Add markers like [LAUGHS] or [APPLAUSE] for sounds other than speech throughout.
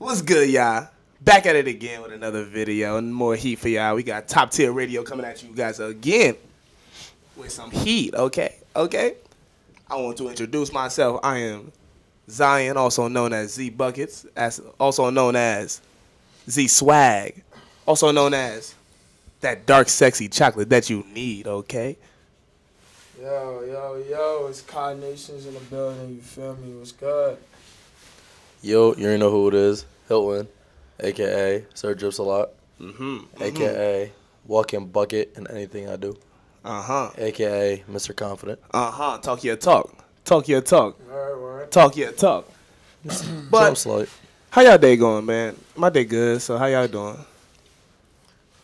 What's good, y'all? Back at it again with another video and more heat for y'all. We got top tier radio coming at you guys again with some heat, okay? Okay? I want to introduce myself. I am Zion, also known as Z Buckets, as also known as Z Swag, also known as that dark, sexy chocolate that you need, okay? Yo, yo, yo, it's Kai Nations in the building, you feel me? What's good? Yo, you already know who it is. Hilton, aka Sir Drips a lot, Mm-hmm. aka Walking Bucket in anything I do, Uh-huh. aka Mr. Confident. Uh-huh. Talk your talk. Talk your talk. Alright, alright. Talk your talk. But But slight, how y'all day going, man? My day good. So how y'all doing?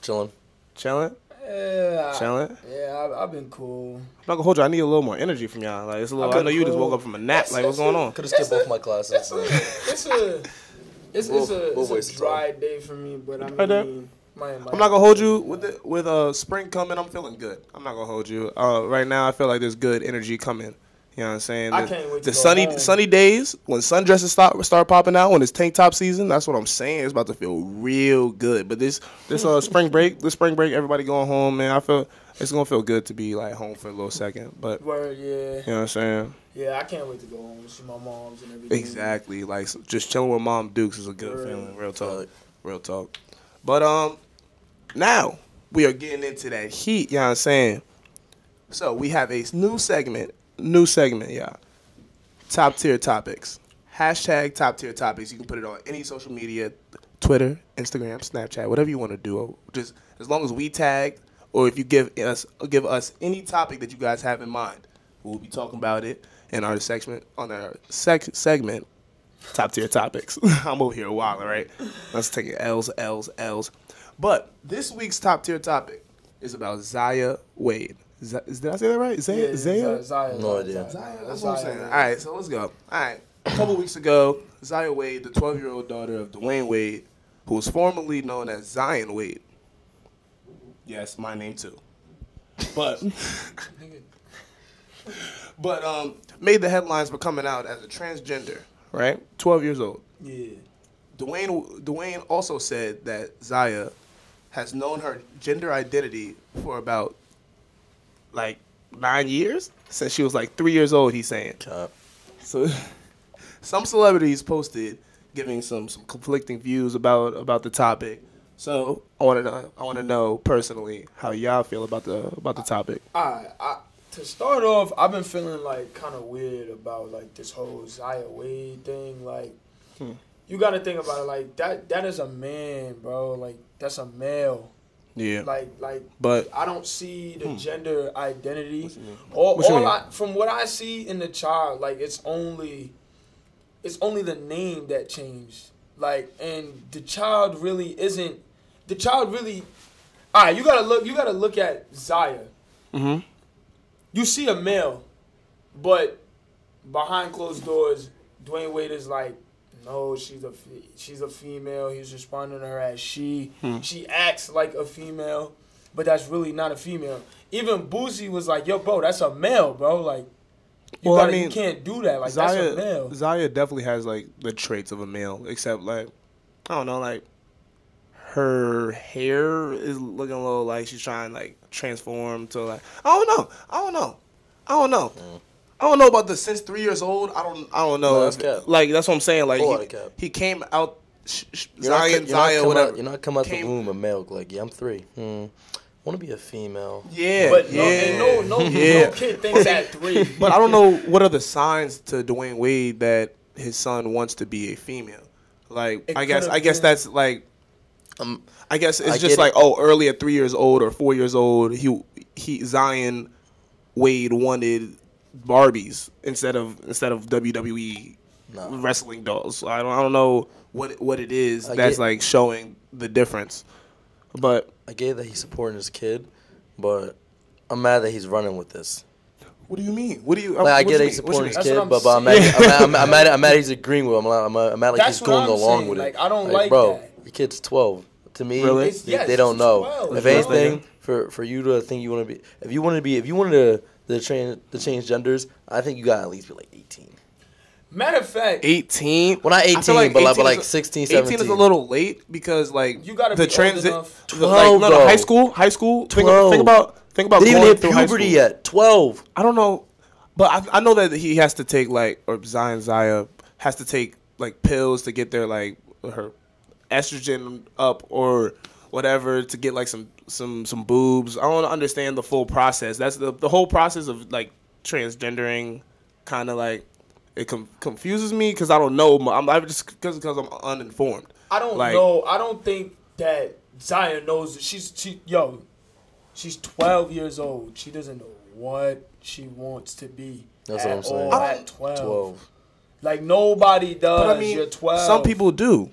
chilling. Chilling? Yeah, Chilling? yeah, I, I've been cool. I'm not gonna hold you. I need a little more energy from y'all. Like it's a little. I've I know been you just woke up from a nap. It's- Like what's going a- on? Could have skipped both my It's classes. a, it's a, it's, We'll- it's a, we'll it's a the dry day for me, but I Dry day? mean, my, my, I'm not gonna hold you with the, with uh spring coming. I'm feeling good. I'm not gonna hold you. Uh, right now I feel like there's good energy coming. You know what I'm saying? I The- can't wait to The sunny home. sunny days when sundresses start start popping out when it's tank top season. That's what I'm saying. It's about to feel real good. But this this uh [LAUGHS] spring break, this spring break, everybody going home, man. I feel it's gonna feel good to be like home for a little second. But Word, yeah, you know what I'm saying? yeah. I can't wait to go home and see my moms and everything. Exactly. Like so just chilling with Mom Dukes is a good Word. feeling. Real talk. Real talk. But um now we are getting into that heat, you know what I'm saying? So we have a new segment. New segment, y'all. Top tier topics. Hashtag top tier topics. You can put it on any social media, Twitter, Instagram, Snapchat, whatever you want to do. Just as long as we tag or if you give us give us any topic that you guys have in mind, we'll be talking about it in our segment on our sec- segment top tier topics. [LAUGHS] I'm over here wild, right? Let's take it L's, L's, L's. But this week's top tier topic is about Zaya Wade. Z- did I say that right? Zaya? yeah, Zaya? Zaya, No idea. Zaya, Zaya, that's what I'm saying. All right, so let's go. All right. A couple weeks ago, Zaya Wade, the 12 year old daughter of Dwyane Wade, who was formerly known as Zion Wade. Yes, my name too. But [LAUGHS] but um made the headlines for coming out as a transgender, right? 12 years old. Yeah. Dwyane Dwyane also said that Zaya has known her gender identity for about like nine years since she was like three years old. He's saying Cap. so. [LAUGHS] Some celebrities posted giving some, some conflicting views about about the topic. So I want to know, I want to know personally how y'all feel about the about the topic. Alright, I, to start off, I've been feeling like kind of weird about like this whole Zaya Wade thing. Like, Hmm. you got to think about it. Like that, that is a man, bro. Like that's a male. Yeah, Like, like but I don't see the Hmm. gender identity. All, all? I, from what I see in the child, like it's only, it's only the name that changed. Like, and the child really isn't. The child really. All right, you gotta look. You gotta look at Zaya. hmm You see a male, but behind closed doors, Dwyane Wade is like, no, she's a she's a female. He's responding to her as she. Hmm. She acts like a female, but that's really not a female. Even Boosie was like, yo, bro, that's a male, bro. Like, you Well, gotta, mean, you can't do that. Like, that's a Zaya male. Zaya definitely has like the traits of a male, except like I don't know, like her hair is looking a little like she's trying to like transform to like I don't know, I don't know, I don't know. I don't know about the since three years old. I don't. I don't know. No, that's if- cap. like that's what I'm saying. Like he, he came out. Sh- sh- You're not, Zion, you're not whatever. out, you're not come out the womb a male. Like, yeah, I'm three. Hmm. Want to be a female. Yeah, But yeah, no, and no, no, [LAUGHS] yeah. no kid thinks that three. [LAUGHS] But I don't know what are the signs to Dwyane Wade that his son wants to be a female. Like It I guess I guess been- that's like Um, I guess it's I just like it. oh early at three years old or four years old he he Zion Wade wanted Barbies instead of instead of WWE No. wrestling dolls. So I don't I don't know what what it is I that's get- like showing the difference. But I get that he's supporting his kid, but I'm mad that he's running with this. what do you mean? What do you? Uh, like, I get he's mean? What you supporting his mean? That's what kid, but, but I'm, mad. I'm, mad, I'm, mad, I'm, mad, I'm mad he's agreeing with him. I'm, mad- I'm mad like That's he's going I'm along saying. with it. I don't like bro, that. your kid's 12. To me, Really? they, yes, they don't know. 12, if bro. anything, for for you to think you want to be, if you want to be, if you wanted to the change the change genders, I think you got to at least be like 18. Matter of fact, 18. Well, not I 18, feel but like, 18 but like is a- 16, 18 is a little late because like You gotta the be old transit. enough. the- like, no, no, high school, high school. Think, 12. think about think about They didn't going even hit puberty yet. 12. I don't know, but I, I know that he has to take like or Zion Zaya has to take like pills to get their like her estrogen up or whatever to get like some some some boobs. I don't understand the full process. That's the the whole process of like transgendering, kind of like it com- confuses me because I don't know. I'm, I'm just because because I'm uninformed. I don't Like- know. I don't think that Zion knows. that She's she yo, she's 12 years old. She doesn't know what she wants to be. That's at what I'm saying. all I At don't- 12. 12. Like nobody does. But I mean, You're 12. some people do.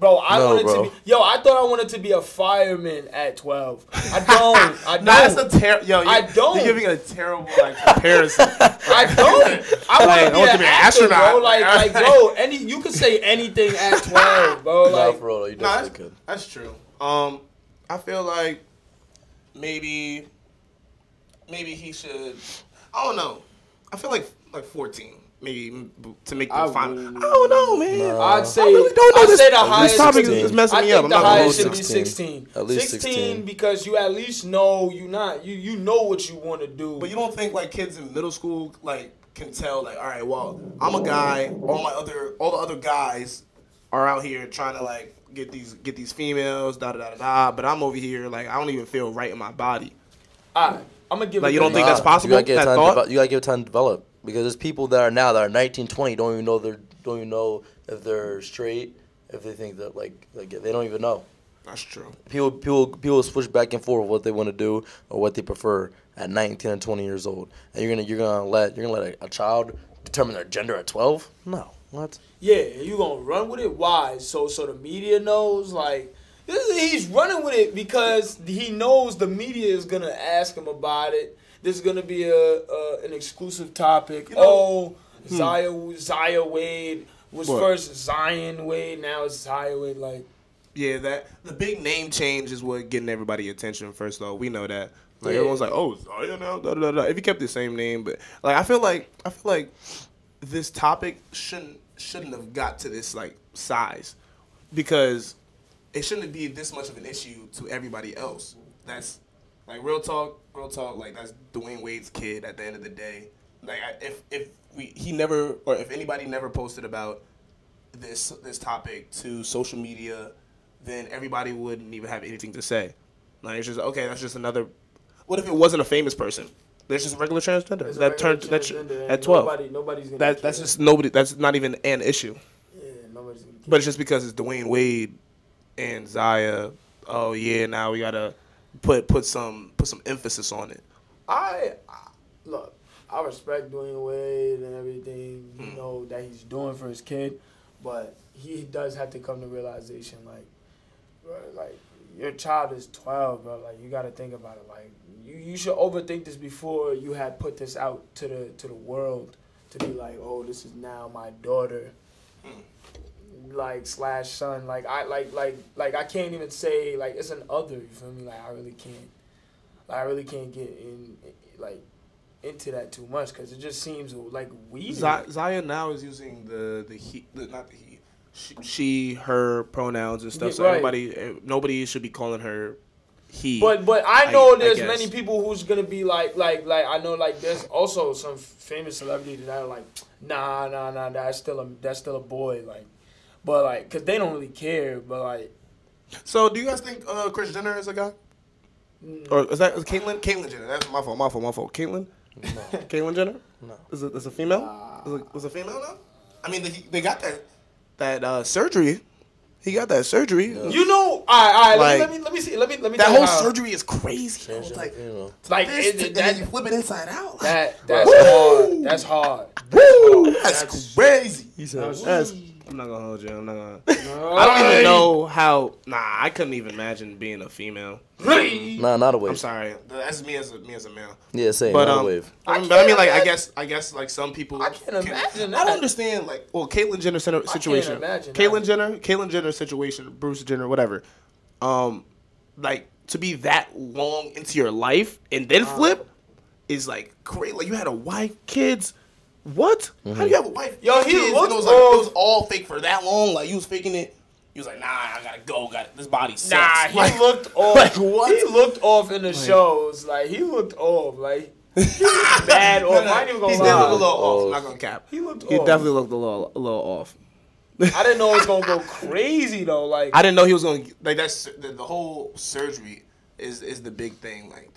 Bro, I No, wanted bro. to be. Yo, I thought I wanted to be a fireman at 12. I [LAUGHS] don't. I don't. Nah, that's a ter- yo. I don't. You're giving a terrible like comparison. [LAUGHS] I don't. I want Like, to be, an to be an actor, astronaut. bro. Like, [LAUGHS] like, bro, any you could say anything at 12, bro. Nah, Like, for real, you No, definitely that's, could. that's true. Um, I feel like maybe maybe he should. I don't know. I feel like like fourteen, maybe to make the I final. wouldn't- I don't know, man. Nah. I'd say, I really don't know I'd this. say the At highest. this topic is, 16. is messing I me think up. I'm the not highest hold should be 16. 16. At least 16 16. because you at least know you not you you know what you want to do. But you don't think like kids in middle school like can tell like, all right, well, I'm a guy. All my other all the other guys are out here trying to like get these get these females, da da da da da. But I'm over here like I don't even feel right in my body. All right, I'm gonna give Like, it you don't think that's possible? You gotta give That it time. thought? To develop, you gotta give it time to develop because there's people that are now that are 19, 20 don't even know they're don't even know if they're straight if they think that like like they don't even know. That's true. People people people switch back and forth what they want to do or what they prefer at 19 and 20 years old, and you're gonna you're gonna let you're gonna let a, a child determine their gender at 12? No, what? Yeah, you gonna run with it? Why? So so the media knows like this is, he's running with it because he knows the media is gonna ask him about it. This is gonna be a, a an exclusive topic. You know- oh, hmm. Zaya Zaya Wade was What? first Zion Wade, now it's Zaya Wade. Like Yeah, that the big name change is what getting everybody attention first though. We know that. Like Yeah. everyone's like, "Oh, Zaya now." Da, da, da, da. If you kept the same name, but like I feel like I feel like this topic shouldn't shouldn't have got to this like size because it shouldn't be this much of an issue to everybody else. That's like real talk, real talk. Like that's Dwyane Wade's kid. At the end of the day, like I, if if we he never or if anybody never posted about this this topic to social media, then everybody wouldn't even have anything to say. Like it's just okay. That's just another. What if it wasn't a famous person? There's just a regular transgender that regular turned that transgender and at twelve. Nobody, nobody's gonna. That that's care. just nobody. That's not even an issue. Yeah, nobody's gonna. Care. But it's just because it's Dwyane Wade and Zaya. Oh yeah, now we gotta put put some put some emphasis on it. I, I look. I respect Dwyane Wade and everything you mm. know that he's doing for his kid, but he does have to come to realization like, bro, like your child is twelve, bro. Like you got to think about it. Like you, you should overthink this before you had put this out to the to the world to be like, oh, this is now my daughter. Mm. Like slash son, like I like like like I can't even say like it's an other. You feel me? Like I really can't. Like, I really can't get in like into that too much because it just seems like weird. Z- Zaya now is using the the he the, not the he she, she her pronouns and stuff. Yeah, so right. everybody eh, nobody should be calling her he. But but I I- know I there's guess. many people who's gonna be like like like I know like there's also some famous celebrity that are like nah nah nah that's still a that's still a boy like, but like cause they don't really care but like so do you guys think uh, Chris Jenner is a guy? mm, Or is that is Caitlyn? Caitlyn Jenner. That's my fault. My fault. My fault. Caitlyn. [LAUGHS] Caitlyn Jenner. No. Is it is a female? Is it, is a female now? I mean, they, they got that that uh, surgery. He got that surgery. you know all right, all right Like, let, me, let me let me see let me let me That whole how- surgery is crazy. Change It's like you know. like this, it, and it, that, you flip it inside out. Like, that that's Woo! hard that's hard Woo! That's, That's- crazy. He said, That's, I'm not gonna hold you. I'm not gonna. [LAUGHS] I don't even know how. Nah, I couldn't even imagine being a female. nah, not a wave. I'm sorry. That's me as a me as a male. Yeah, same, But not um, a wave. I I mean, but I mean, like, I guess, I guess, like some people. I can't imagine I that. don't understand, like, well, Caitlyn Jenner center- situation. imagine Caitlyn that. Jenner, Caitlyn Jenner situation, Bruce Jenner, whatever. Um, like to be that long into your life and then flip is like great. Like you had a wife, kids, What? How do you have a wife? Yo, he kids, looked it was like it was all fake for that long. Like you was faking it. He was like, nah, I gotta go. Got this body sucks. Nah, he Like, looked [LAUGHS] off. like, what? He looked off in the shows. Like he looked off. Like he looked [LAUGHS] bad no, off. no, I ain't even gonna he did look a little off. I'm not gonna cap. He looked off. He off. definitely looked a little a little off. I didn't know it was gonna go [LAUGHS] crazy though. Like I didn't know he was gonna like that's the, the whole surgery is is the big thing like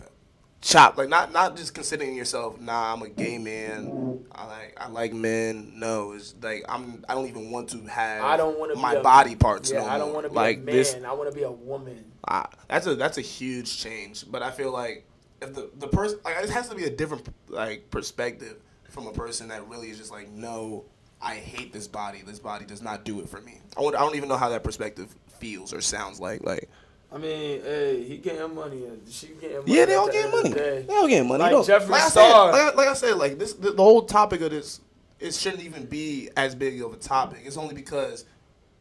chop. Like not not just considering yourself nah I'm a gay man. I like I like men. No it's like I'm I don't even want to have I don't want to my be a, body parts Yeah, no I don't want to be like a man. this I want to be a woman. I, that's a that's a huge change but I feel like if the the person like it has to be a different like perspective from a person that really is just like no I hate this body. This body does not do it for me. I, would, I don't even know how that perspective feels or sounds like like I mean, hey, he getting money. and She getting money. Yeah, they at all the getting money. the day. They all getting money. Like though. Jeffree like I said, like, I- like I said, like this, the, the whole topic of this, it shouldn't even be as big of a topic. It's only because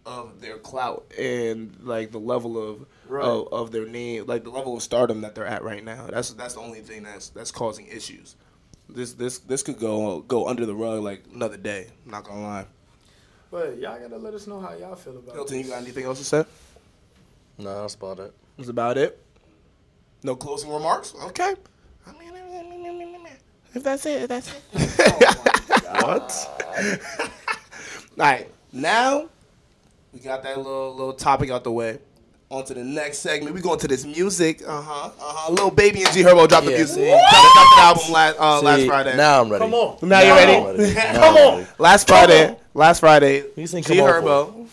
of their clout and like the level of Right. of, of their name, like the level of stardom that they're at right now. That's that's the only thing that's that's causing issues. This this this could go go under the rug like another day. I'm not gonna lie. But y'all gotta let us know how y'all feel about it. Hilton, you got anything else to say? No, that's about it. That's about it. No closing remarks. Okay. If that's it, if that's it. [LAUGHS] what? [LAUGHS] All right. Now we got that little little topic out the way. On to the next segment. We going to this music. Uh huh. Uh huh. Lil Baby and G Herbo dropped the music. see? Dropped, dropped the album last uh, last Friday. Now I'm ready. Come on. Now you Now ready? Ready. [LAUGHS] Now Come on. ready. Last Friday. Last Friday. You think G come on Herbo.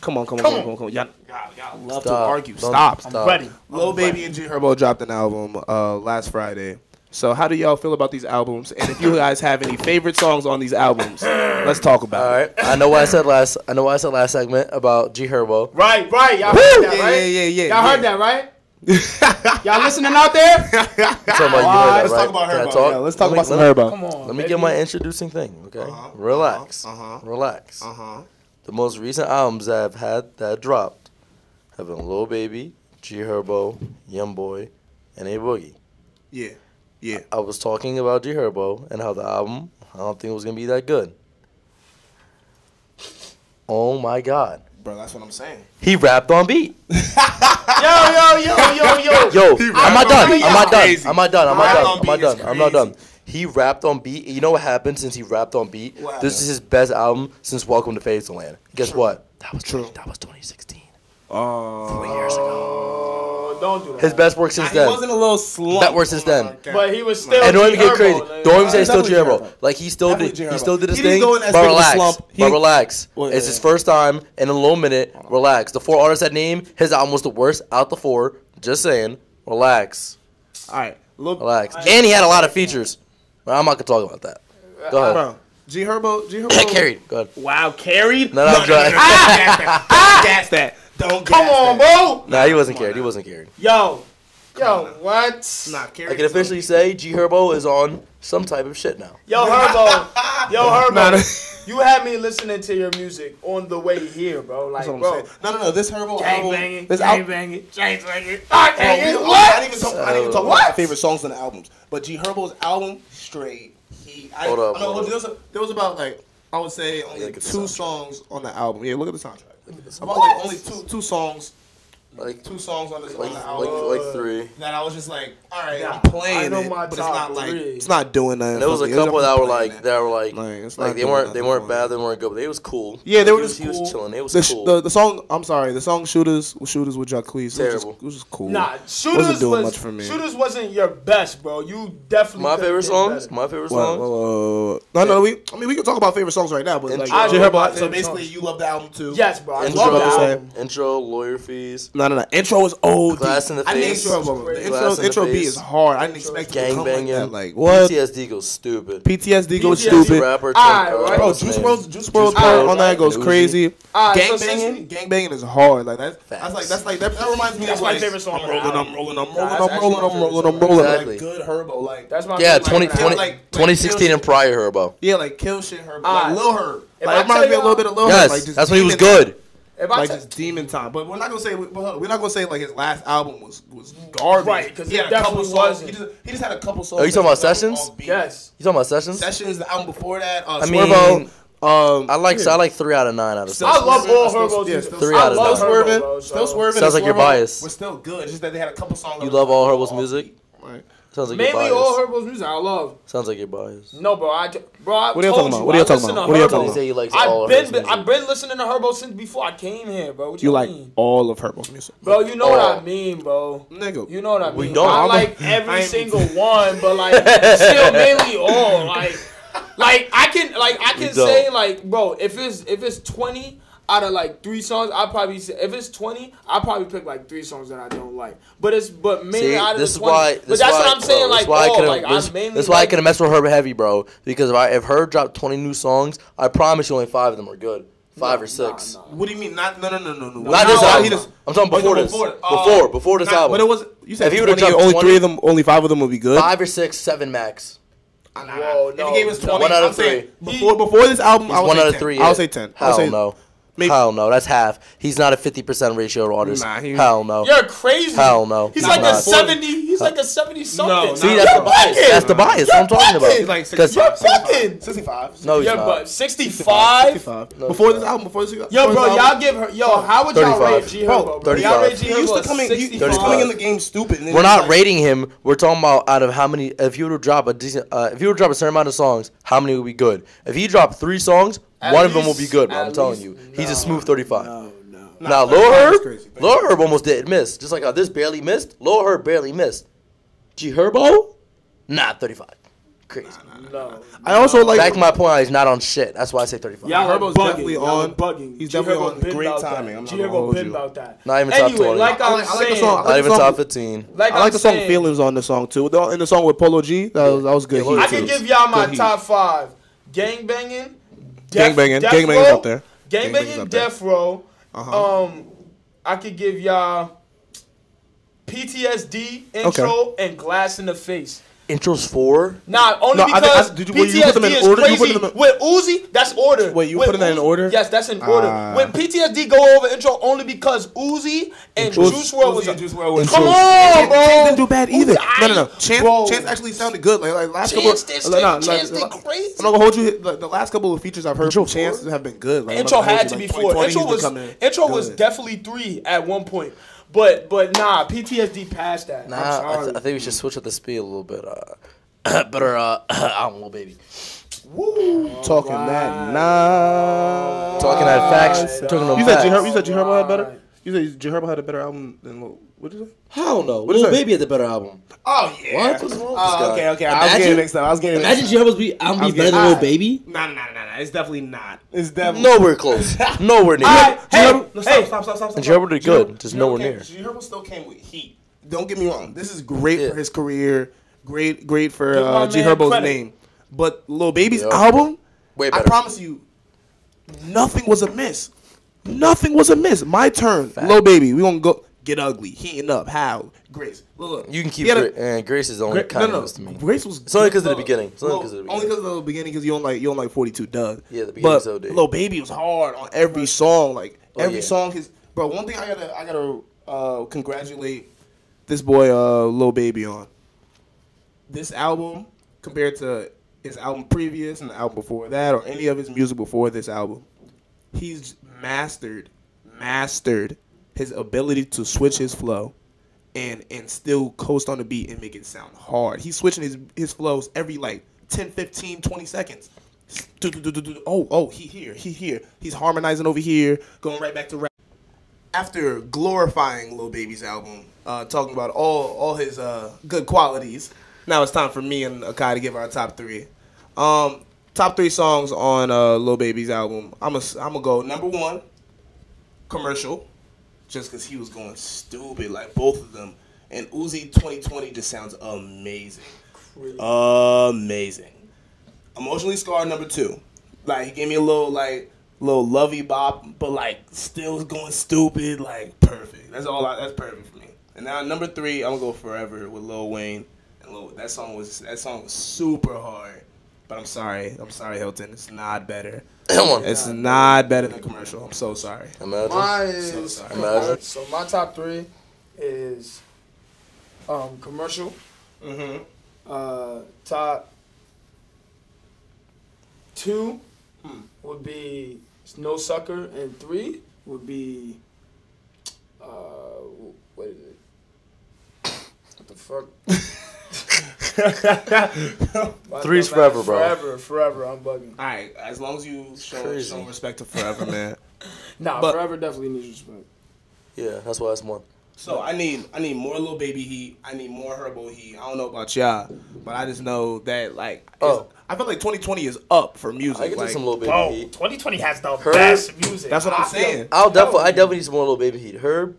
Come on, come on, come on, come on, come on. Y'all, y'all, y'all love to Stop. argue. Don't- Stop. stop. Ready. Lil Baby and G Herbo dropped an album uh, last Friday. So how do y'all feel about these albums? And if you guys have any favorite songs on these albums, let's talk about All it. right. I know what I said last. I know what I said last segment about G Herbo. Right, right. Y'all heard that, Yeah, right? yeah, yeah, yeah, Y'all yeah. heard that, right? Y'all listening out there? [LAUGHS] Talking about you heard that, let's right? talk about Can I Herbo. talk? Yeah, let's talk Let me- about some let me- Herbo. Come on. Let me baby. get my introducing thing, okay? Uh-huh. Relax. Uh-huh. Relax. Uh huh. The most recent albums that I've had that dropped been Lil Baby, G Herbo, Young Boy, and A Boogie. Yeah. Yeah. I was talking about G Herbo and how the album I don't think it was gonna be that good. Oh my god. Bro, that's what I'm saying. He rapped on beat. [LAUGHS] Yo, yo, yo, yo, yo. Yo, I'm not done. I'm not done. I'm not done. I'm not done. I'm not done. I'm not done. He rapped on beat. You know what happened since he rapped on beat? What This is his best album since Welcome to Fazoland. Guess what? That was True. That was 2016. Oh. Four years ago. Oh, don't do that. His best work since He then. wasn't a little slump. That works since then. But he was still. And don't even get crazy. Like, Don't even say still G definitely Herbo. G Herbo. Like he still did. He still did his He didn't thing. go in But big of a relax. slump. He- But relax. Well, It's yeah. his first time in a low minute. Relax. The four artists that name his album was the worst out the four. Just saying. Relax. All right. Look, Relax. And he had a lot of features. But I'm not gonna talk about that. Go ahead. bro. G Herbo. G Herbo. Carried. Go ahead. Wow, carried. No, no, I'm [LAUGHS] dry. gas that. Don't gas that. Don't Come on, that. bro. Nah, he wasn't Come on carried. He wasn't carried. Yo, yo, what? Nah, carried. I can officially say G Herbo is on some type of shit now. Yo, [LAUGHS] Herbo. Yo, Herbo. Nah, nah. You had me listening to your music on the way here, bro. Like, That's what I'm bro. No, no, no. This Herbo Gang album. banging, This gang al- banging, gang banging. Oh, Gang we- I'm What? not even talking, I'm not even talking What? about my favorite songs on the albums. But G Herbo's album, straight heat. I, Hold up, I know, hold there, was a, there was about like I would say only look at the two songs on the album. Yeah, look at the soundtrack. About like only two two songs, Like, two songs on this like, on the album. like three. that I was just like, all right, Nah, I'm playing I know it, my but it's top not like three. it's not doing that. There was a couple that were like it. that were like Like, it's like they weren't they weren't bad they weren't good but they was cool. Yeah, they He were was- just he was chilling. They was the, sh- cool. the the song. I'm sorry, the song "Shooters" "Shooters" with Jacquees. It was, just, Terrible. it was just cool. Nah, shooters wasn't doing was much for me. shooters wasn't your best, bro. You definitely my favorite did songs. better. My favorite Well, songs. well, no, no, we. I mean, we can talk about favorite songs right now, but like, Intro. G Herbo- I love so basically, you love the album too. Yes, bro. I love what that album. intro, lawyer fees, No, no, no. Intro is old. Glass in the I didn't face. intro, the intro, in the beat is hard. I didn't expect it to gang come like banging. that. Like what? PTSD goes stupid. PTSD goes PTSD stupid. Rapper, uh, right. Bro, Juice name? WRLD's Juice WRLD's WRLD, part on that goes Uzi. crazy. Alright, gang so banging, gang banging is hard. Like that's that's like that's like that, that reminds me That's of my like, favorite song I'm rolling, I'm rolling, I'm rolling, that's I'm rolling, I'm rolling, I'm rolling. Exactly. Like good Herbo, like That's my Yeah, favorite 20, song. 20 like- like 2016 and prior Herbo. yeah, like kill shit Herbo, like Lil Herb. Like I it reminds tell me a little bit of Lil Herb. Yes, that's when he was good. If I like ta- just demon time. But we're not gonna say we're not gonna say like his last album was was garbage. Right, 'cause he it had a couple songs. He just, he just had a couple songs. Are you talking about Sessions? yes. You talking about sessions? Sessions, is the album before that. Uh, I Swervo, mean, um, I like yeah. I like three out of nine out of Still I love all Still- Herbo's yeah, music. still- Three I out of nine. Herbo, Swerving, bro, still so- swerving. Sounds like you're biased. We're still good. Just that they had a couple songs. You love all offbeat. Herbo's music? Right. Sounds like you're Mainly biased. all Herbo's music I love. Sounds like you're biased. No, bro, I ju- bro. I What are you told talking about? you, What are you talking about? What are you Herbo. talking He say he likes I've all been, Herbo's music. I've been listening to Herbo since before I came here, bro. What you, You like mean? all of Herbo's music, Bro, you know what. I mean, bro. nigga. You know what I mean. We don't. I like every ain't- single [LAUGHS] one, but like still mainly all. Like, like I can, like I can say, like, bro, if it's if it's twenty out of like three songs, I probably say, if it's twenty, I probably pick like three songs that I don't like. But it's but mainly See, out of this the is 20. why. but This that's why, what I'm saying. bro, like, this why I all, like this, I mainly this why I couldn't mess with Herb heavy, bro. Because if I if Herb dropped twenty new songs, I promise you only five of them are good. Five Nah, or six. nah, nah. What do you mean? Not no no no no no. Not this album. just- I'm talking Oh, before this. before- Before, uh, before this not- album. But it was you said If he would've dropped only 20 three of them, only five of them would be good. Five or six, seven max. Nah, nah, Whoa, nah. If he gave us no. twenty, One out of I'm saying three. before before this album, He's I would one say out of 10. three. I yeah. would say ten. I Hell say no. Maybe- Hell no. That's half. He's not a fifty percent ratio artist. Nah, he- Hell no. You're crazy. Hell no. He's He's like a seventy. He's like a seventy something. No, See, that's you're the bias. bugging. That's the bias. I'm talking about. bugging. He's like 'Cause- 65, You're 65, 65. No, he's Yeah, not. but sixty-five. 65. No, before this album, before this Album, Yo, bro, this y'all give her. Yo, how would y'all rate G Bro, Herbo? bro? Y'all 35. rate G he used to Herbo come in. He, he used to 65. coming in the game stupid. and We're not like- rating him. We're talking about out of how many. If you were to drop a decent, uh, if you were to drop a certain amount of songs, how many would be good? If he dropped three songs, At one of them will be good. Bro, I'm telling least- you, he's a smooth 35. No, no. Now, Nah, Lil Herb, crazy. Lil Herb almost did miss. Just like how this barely missed. Lil Herb barely missed. G Herbo, nah, 35. Crazy. No. I also like. Back to my point, he's not on shit. That's why I say 35. Y'all Herbo's bugging. definitely Y'all on- bugging. he's G definitely on great timing. that. I'm not G gonna Herbo hold you. about that. Not even top anyway, 20. like I I'm like- I like the saying, song. I Not like even the song- top 15. like I like I'm the song saying, "Feelings" on the song too. The, in the song with Polo G, that was that was good. Yeah, heat, Lil I too. can give y'all my Good heat. top five: gang banging, Gang banging, gang banging's up there. gang Gang banging's banging, death row. Uh-huh. Um, I could give y'all PTSD intro and glass in the face. Intros four. Nah, only No, I think- because I- did you- were you PTSD put them in is order? You put crazy. them in- With Uzi, that's order. Wait, you With putting that in order? Yes, that's in order. Ah. When PTSD go over intro only because Uzi and Uzi- Juice WRLD was. Uzi and Juice WRLD was Come on, Chance- bro. Chance didn't do bad either. Uzi, No, no, no. I- Chance, bro. Chance actually sounded good. Like, like last Chance couple. did like, no, stay- like, Chance did like, crazy. I'm not gonna hold you. Like, the last couple of features I've heard Intro from Chance four? have been good. Like, intro had hold to you. be four. Intro was intro was definitely three at one point. But but nah, PTSD passed that. Nah, I'm I, th- I think we should switch up the speed a little bit. Uh, [CLEARS THROAT] better, uh, [CLEARS THROAT] I don't know, baby. Woo talking that nah. Talking that facts. Talking them You said G facts. You said G Herbo had better. You said G Herbo had a better album than Lil. What did you say? Hell no. What is Lil? Baby had the better album. Oh yeah. What? What's wrong with Oh, this guy? okay, okay. I was Imagine- getting mixed up. I was getting Imagine mixed G Herbo's be album I be better than Lil. Baby. Nah, nah, nah, nah. It's definitely not. It's definitely Nowhere close. [LAUGHS] Nowhere near. Alright, G hey, no, stop, hey. stop, stop, stop, stop. And G Herbo did G Herbo- good, just G Herbo nowhere came- near. G Herbo still came with heat. Don't get me wrong. This is great Yeah. for his career. Great, great for Give my uh, G man Herbo's credit. name. But Lil Baby's Yep. album, Way I better. promise you, nothing was amiss. Nothing was amiss. My turn. Fact. Lil Baby. We gonna go get ugly, heating up. How? Grace. Look, look. You can keep Gra- and Grace is the only Gra- kind no, of no, to me. Grace was. It's only 'cause of the beginning. It's only well, 'cause of the Only because of the beginning, because you don't like you don't like Forty Two Dugg. Yeah, the beginning's But so. Lil Baby was hard on every song. Like Oh, every yeah. song, his bro. One thing I gotta I gotta uh, congratulate this boy uh, Lil Baby on. This album compared to his album previous and the album before that, or any of his music before this album, he's mastered mastered his ability to switch his flow and and still coast on the beat and make it sound hard. He's switching his his flows every like 10, 15, 20 seconds. Oh, oh, he here, he here. He's harmonizing over here, going right back to rap. After glorifying Lil Baby's album, uh, talking about all all his uh, good qualities, now it's time for me and Akai to give our top three. Um, top three songs on uh, Lil Baby's album. I'm gonna I'm gonna go number one, commercial just because he was going stupid, like both of them. And Uzi 2020 just sounds amazing. Crazy. Amazing. Emotionally scarred number two. Like he gave me a little like little lovey bop, but like still going stupid, like perfect. That's all. I, that's perfect for me. And now number three, I'm gonna go forever with Lil Wayne. And Lil, that song was that song was super hard. But I'm sorry. I'm sorry, Hilton. It's not better. Come on. It's not better than commercial. I'm so sorry. Imagine. Mine is sorry. Imagine. so my top three is um commercial. Mm-hmm. Uh, top two Hmm. would be No Sucker, and three would be uh, what is it? What the fuck? [LAUGHS] My [LAUGHS] Three's dumb ass- forever, bro. Forever, forever. I'm bugging. All right, as long as you show, Crazy. show respect to Forever, man. [LAUGHS] Nah, But- forever definitely needs respect. Yeah, that's why that's one. So I need I need more Lil Baby heat. I need more Herbo heat. I don't know about y'all, but I just know that like it's- Oh. I feel like 2020 is up for music. I get like, to some Lil Baby Oh, heat. 2020 has the Herb- best music. That's what I'm I feel- saying. I'll definitely, I definitely need some more Lil Baby heat. Herb,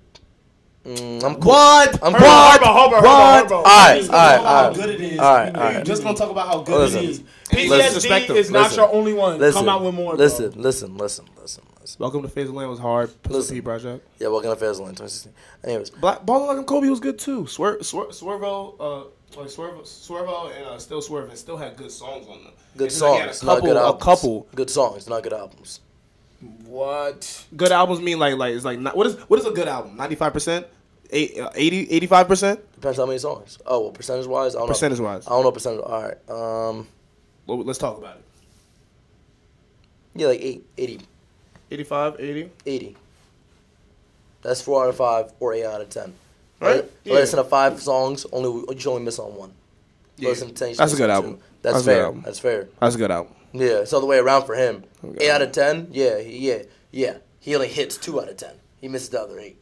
mm, I'm cool. What? I'm Herbo, cool. Herbo, Herbo, Herbo, What? Herbo. All right, Please, all right, come all on. right. good it is. All right, You're all right. just gonna talk about how good Listen. it is. PTSD Let's respect them. is not Listen. your only one. Listen, Come out with more. Listen, Bro. listen, listen, listen, listen. Welcome to Fazoland was hard. Pistol Listen. P project. Yeah, welcome to Fazoland 2016. Anyways, Black Ballin' Like a Kobe was good too. Swer, Swer, Swervo, uh, like Swervo, Swervo, and uh, Still Swerving still had good songs on them. good It's just like he had songs, a not couple, good a couple Good songs, not good albums. What? good albums mean like like it's like not, what is what is a good album? Ninety five percent, uh, 80 85 percent Depends how many songs. Oh, well, percentage wise, I don't percentage know. wise. I don't know percentage. All right. Um, Well, let's talk about it. yeah, like eight, 80, 85, 80. 80. That's four out of five or eight out of ten. Right? Right? Yeah. Listen to five songs, only you should only miss on one. Yeah. Listen to 10, you should That's a good album. That's, That's a good fair. album. That's fair. That's a good album. Yeah, it's all the way around for him. Okay. Eight out of ten. Yeah, yeah, yeah. He only hits two out of ten. He misses the other eight.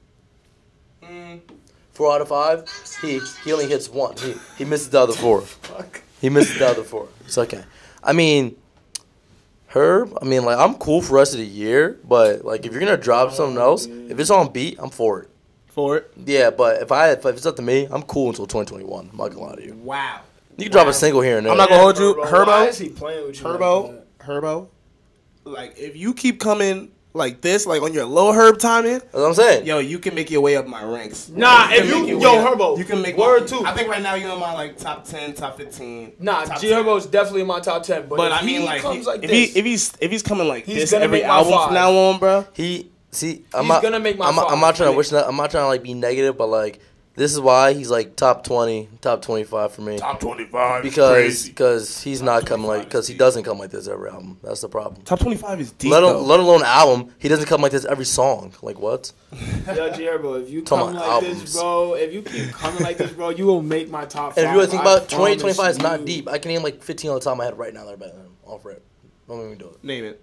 Hmm. Four out of five. He he only hits one. He he misses the other four. [LAUGHS] Fuck. He misses the other four. It's okay. I mean, Herb. I mean, like I'm cool for the rest of the year, but like if you're gonna drop something else, if it's on beat, I'm for it. For it. Yeah, but if I if it's up to me, I'm cool until 2021. I'm not gonna lie to you. Wow. You can drop a single here and there. I'm not gonna hold you. Herbo, Why Herbo, is he playing with you? like Herbo, that? Herbo. Like if you keep coming like this, like on your low herb timing, That's what I'm saying. yo, you can make your way up my ranks. Nah, can if you- make yo, way up. Herbo, you can make word my, too. I think right now you're in my like top ten, top fifteen. Nah, top G 10. Herbo is definitely in my top ten. But, But if I mean, he like, comes he- like if this, he if he's if he's coming like He's this gonna every make album from now on, bro. He see, I'm He's not gonna make my I'm, not- I'm not trying to wish that. I'm not trying to like be negative, but like this is why he's like top twenty, top twenty five for me Top twenty five because because he's not coming like because he doesn't come like this every album. That's the problem. top twenty five is deep. Let, though. al- let alone album, he doesn't come like this every song. Like what? [LAUGHS] Yo, G Herbo, if you come like about this, bro, if you keep coming like this, bro, you will make my top five. And if you really think about it, 2025 is not deep. I can name like 15 on the top of my head right now that are better than him. Off rip. Don't even do it. Name it.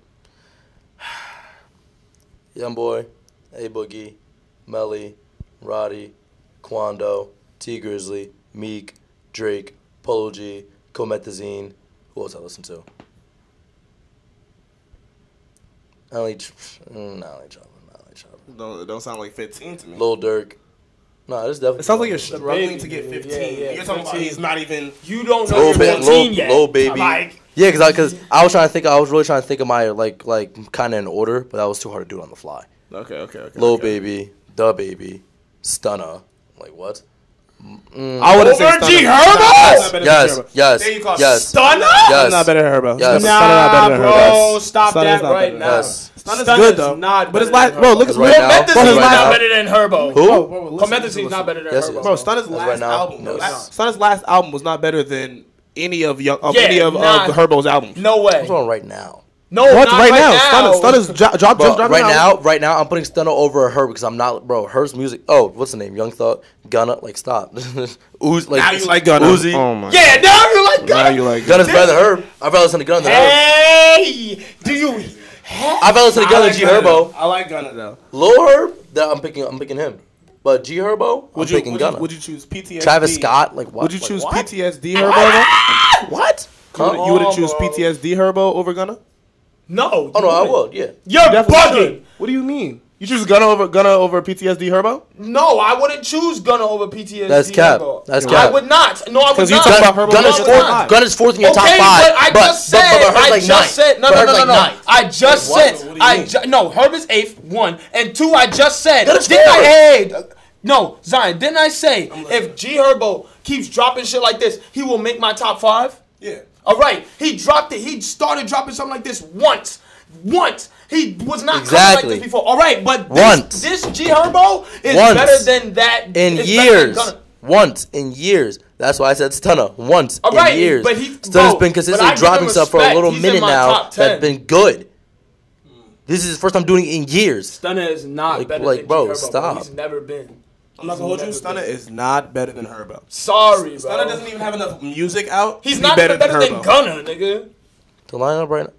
[SIGHS] Young Boy, A Boogie, Melly, Roddy, Quando, Tee Grizzley, Meek, Drake, Polo G, Comethazine. Who else I listen to? I only, tr- mm, not only Choppa, not only Choppa. Don't don't sound like fifteen to me. Lil Durk. No, this definitely. It sounds like you're The struggling baby, to get 15. yeah, You're talking about he's not even. You don't know you're ba- 15 Lil, yet. Lil Baby. Like, Yeah, because I, cause I was trying to think. I was really trying to think of my like like kind of in order, but that was too hard to do on the fly. Okay, okay, okay. Lil okay. Baby, DaBaby, Stunner. Like what? Mm, I wouldn't say Over G Herbo? That's not Yes, yes, There you go. yes. Stunner? Yes. Not better than Herbo. Yes. Stunner not Nah, better than bro, stop that right now. Yes. Stunner's Stunner's good though. not but his better last—bro, look at Right now- Comethazine Bro, is not better than Herbo. Who? Bro, bro, listen, Comethazine listen, is not better than Yes, Herbo. Bro, Stunner's last right now. album. No, last- Stunner's last album was not better than any of young, of Yeah, any of, nah. of Herbo's albums. No way. What's on right now? No, What not right, right now? now. Stunner, Stunner's jo- [LAUGHS] drop, Bro, just dropped right now, album. right now, I'm putting Stunner over her because I'm not, bro. Her's music. Oh, what's the name? Young Thug, Gunna. Like stop. [LAUGHS] Uzi, like Now you like Gunna. Uzi. Oh my. Yeah, now you like Gunna. Now you like Gunna's better than her. I'd rather listen to Gunna than her. Hey, do you? I'd rather listen to I Gunna like than G Herbo. I like Gunna though. Lil Herb, that I'm picking. I'm picking him. But G Herbo, I'm Would you, picking would, Gunna. you, would you choose PTSD? Travis Scott, like what? Would you choose what? PTSD [LAUGHS] Herbo? What? You would- You wouldn't choose. PTSD Herbo over Gunna? No. Oh no, I you would. Yeah. You're Definitely bugging. should. What do you mean? You choose Gunna over Gunna over PTSD Herbo? No, I wouldn't choose Gunna over PTSD. That's cap. Herbo. That's I would not. No, I would 'Cause you not. talk about Herbo Gunna's versus No, I would fourth. not. Gunna's fourth in your top okay, five. but I just said, but, but Herb's I like just ninth. said, no, But no, Herb's no, no, like no. I just What? said, What do you I mean? ju- no, Herb is eighth, one, and two. I just said, Gunna's didn't I? Hey, no, Zion, didn't I say if G Herbo keeps dropping shit like this, he will make my top five? Yeah. All right, he dropped it. He started dropping something like this once. Once he was not coming like this before. All right, but this, Once. this G Herbo is Once. better than that in is better than years. Once in years. That's why I said Stunner. Once All right, in years. but he- Stunner's bro, been but I consistently give dropping stuff for a little He's minute now that's been good. This is his first time doing it in years. Stunner is not Like- better like, than bro, G Herbo. stop. He's never been. I'm not gonna hold you. Never Stunner is not better than Herbo. Sorry, bro. Stunner doesn't even have enough music out. He's to be not better better than than Herbo. Gunna, nigga. The lineup right now.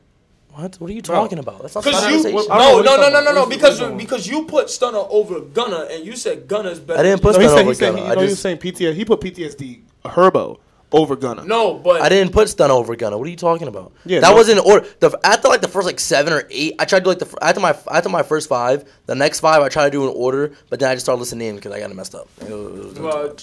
What? What are you talking about? That's not Because you conversation. I don't know no no no no no no because you, because you put Stunner over Gunna and you said Gunna's better. I didn't put No, Stunner said, over he said, Gunna. he, I no, he was just saying PTSD. He put PTSD Herbo over Gunna. No, but I didn't put Stunner over Gunna. What are you talking about? Yeah, that no. was in order. The, after like the first like seven or eight, I tried to do like the fir- after my after my first five. The next five I tried to do in order, but then I just started listening because I got it messed up. It was- it was well,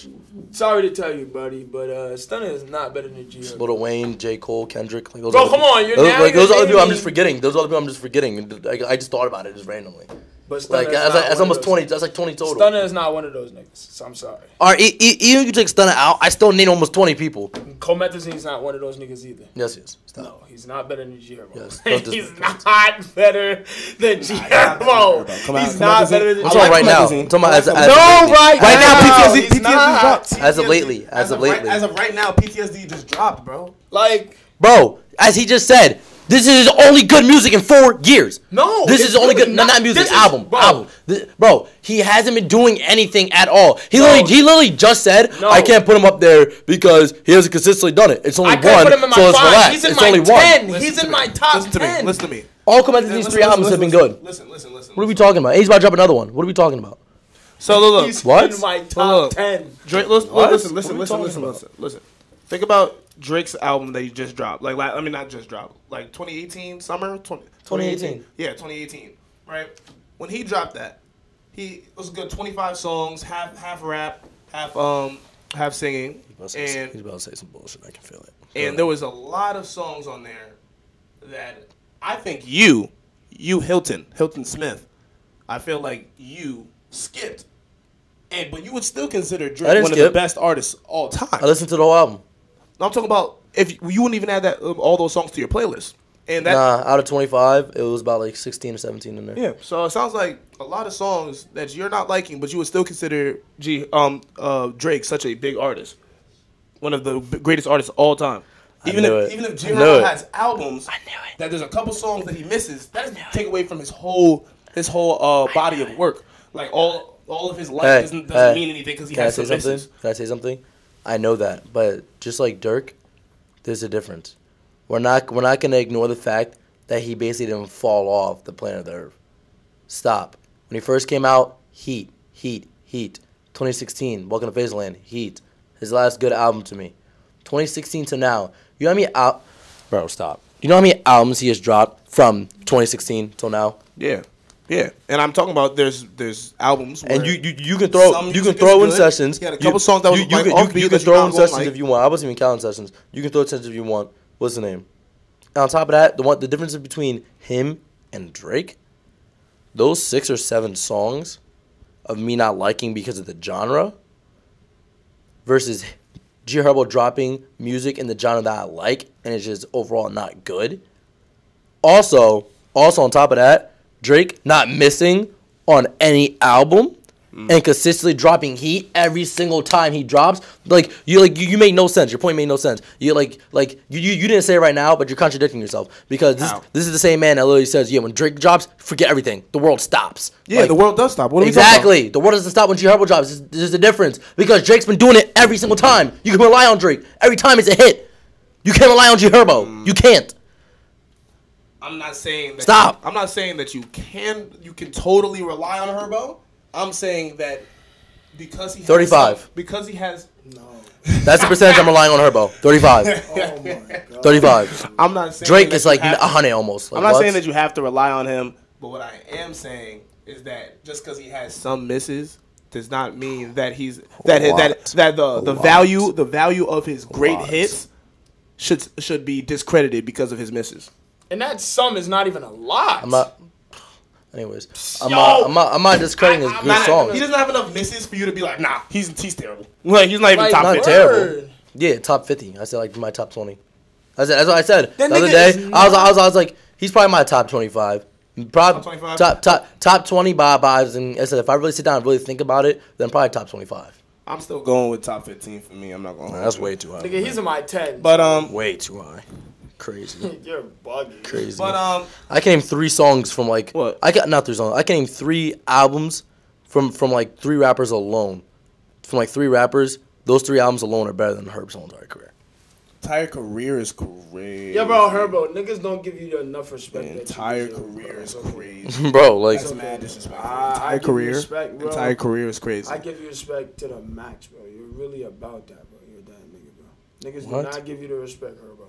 sorry to tell you, buddy, but uh, Stunner is not better than G. Lil Wayne, J Cole, Kendrick. Like those Bro, come people- on, you're those, now like, you're those other people I'm just forgetting. Those are other people I'm just forgetting. Like, I just thought about it just randomly. But Stunner Like is that's, not like, that's one of almost those- twenty. That's like twenty total. Stunner is not one of those niggas. So I'm sorry. All right, e- e- even if you take Stunner out, I still need almost twenty people. Comethazine's not one of those niggas either. Yes, yes. Stop. No, he's not better than G Yes, he's not better than G not better than Herbo. Herbo. Come on, He's not better I'm than I'm talking right now. I'm talking about as, as No, of lately. right, Right now, now, PTSD, he's PTSD dropped. As of lately, as As of of, right, lately. as of right now, PTSD just dropped, bro. Like, Bro, as he just said, this is his only good music in four years. No, this it's is only really good. No, not. not music. This is- album. bro. Album. Th- bro, he hasn't been doing anything at all. He No. literally, he literally just said, No. "I can't put him up there because he hasn't consistently done it. It's only I one, can't put him in my so let's relax. He's in it's my only ten. one." He's Listen in to my top Listen to me. ten. Listen to me. All Commanders these Listen, three listen, albums have listen, been good. Listen, listen, listen. What are we talking about? He's about to drop another one. What are we talking about? So look, look. He's What? in my Look. top ten. Drake, listen, listen, listen, listen, talking listen, about? listen, listen. Think about Drake's album that he just dropped. Like, I mean, not just dropped. Like 2018 summer, 20, 2018. Yeah, 2018. Right when he dropped that, he it was a good 25 songs, half half rap, half um half singing, and he's about to say some bullshit. I can feel it. and there was a lot of songs on there that I think you, you Hilton, Hilton Smith, I feel like you skipped, and but you would still consider Drake one of the best artists all time. I listened to the whole album. I'm talking about if you, you wouldn't even add that um, all those songs to your playlist, and that Nah, out of 25, it was about like 16 or 17 in there. yeah. So it sounds like a lot of songs that you're not liking, but you would still consider G um uh Drake such a big artist, one of the b- greatest artists of all time. I Even knew if it. even if G I knew Herbo it. has albums, knew it. that there's a couple songs that he misses. That doesn't take away from his whole his whole uh body of work. Like all all of his life Hey, doesn't doesn't hey, mean anything because he Can I has say some something? misses. Can I say something? I know that, but just like Durk, there's a difference. We're not we're not gonna ignore the fact that he basically didn't fall off the planet of the Earth. Stop. When he first came out, Heat, Heat, Heat. 2016, Welcome to Fazoland, Heat. His last good album to me. 2016 to now, you know how many al- Bro, stop. You know how many albums he has dropped from 2016 till now? Yeah, yeah. And I'm talking about there's there's albums And you, you you can throw you can throw in good. sessions. He had a You- couple songs that was, you, you like, can, you, you can throw in sessions like. if you want. I wasn't even counting sessions. You can throw in sessions if you want. What's the name? And on top of that, the one the difference between him and Drake, those six or seven songs of me not liking because of the genre versus G Herbo dropping music in the genre that I like and it's just overall not good. Also, also on top of that, Drake not missing on any album mm. and consistently dropping heat every single time he drops. Like you like you, you made no sense. Your point made no sense. You like like you, you, you didn't say it right now, but you're contradicting yourself because this this is the same man that literally says, yeah, when Drake drops, forget everything. The world stops. yeah, Like, the world does stop. What are we talking about? Exactly. The world doesn't stop when G Herbo drops. There's, there's a difference because Drake's been doing it every single time. You can rely on Drake every time it's a hit. You can't rely on G Herbo. Mm. You can't. I'm not saying that Stop. I'm not saying that you can you can totally rely on Herbo. I'm saying that because he has 35. some- because he has no. That's the percentage I'm relying on Herbo. 35. [LAUGHS] Oh my god. 35. I'm not saying Drake that is like have to- 100 almost. Like, I'm not what? saying that you have to rely on him, but what I am saying is that just because he has some misses does not mean that he's that lot. that that the the lot. value the value of his great hits should should be discredited because of his misses. And that sum is not even a lot. I'm not. Anyways, I'm Yo! not, I'm not. I'm not discrediting his I- I'm good not- songs. He doesn't have enough misses for you to be like, nah, he's he's terrible. [LAUGHS] Like he's not even Like, top Not fifty. terrible. Yeah, top 50. I said like my top 20. That's, that's what I said That the other nigga day. is I was, I was, I was like, he's probably my top twenty-five. Prob- Top 25? top, top, top twenty by by. And I said, if I really sit down and really think about it, then probably top twenty-five. I'm still going with top 15 for me. I'm not going. That's way too high. Nigga, he's in my ten. But um, way too high. Crazy, [LAUGHS] you're buggy. crazy. but um, I can name three songs from like What? I got not three songs. I can name three albums from from like three rappers alone. From like three rappers, those three albums alone are better than Herb's whole entire career. entire career is crazy. Yeah, bro, Herbo, niggas don't give you enough respect. The entire career bro. is It's crazy. [LAUGHS] Bro, like That's mad disrespectful. I- I entire career, respect, bro. entire career is crazy. I give you respect to the max, bro. You're really about that, bro. You're that nigga, bro. Niggas What? do not give you the respect, Herbo.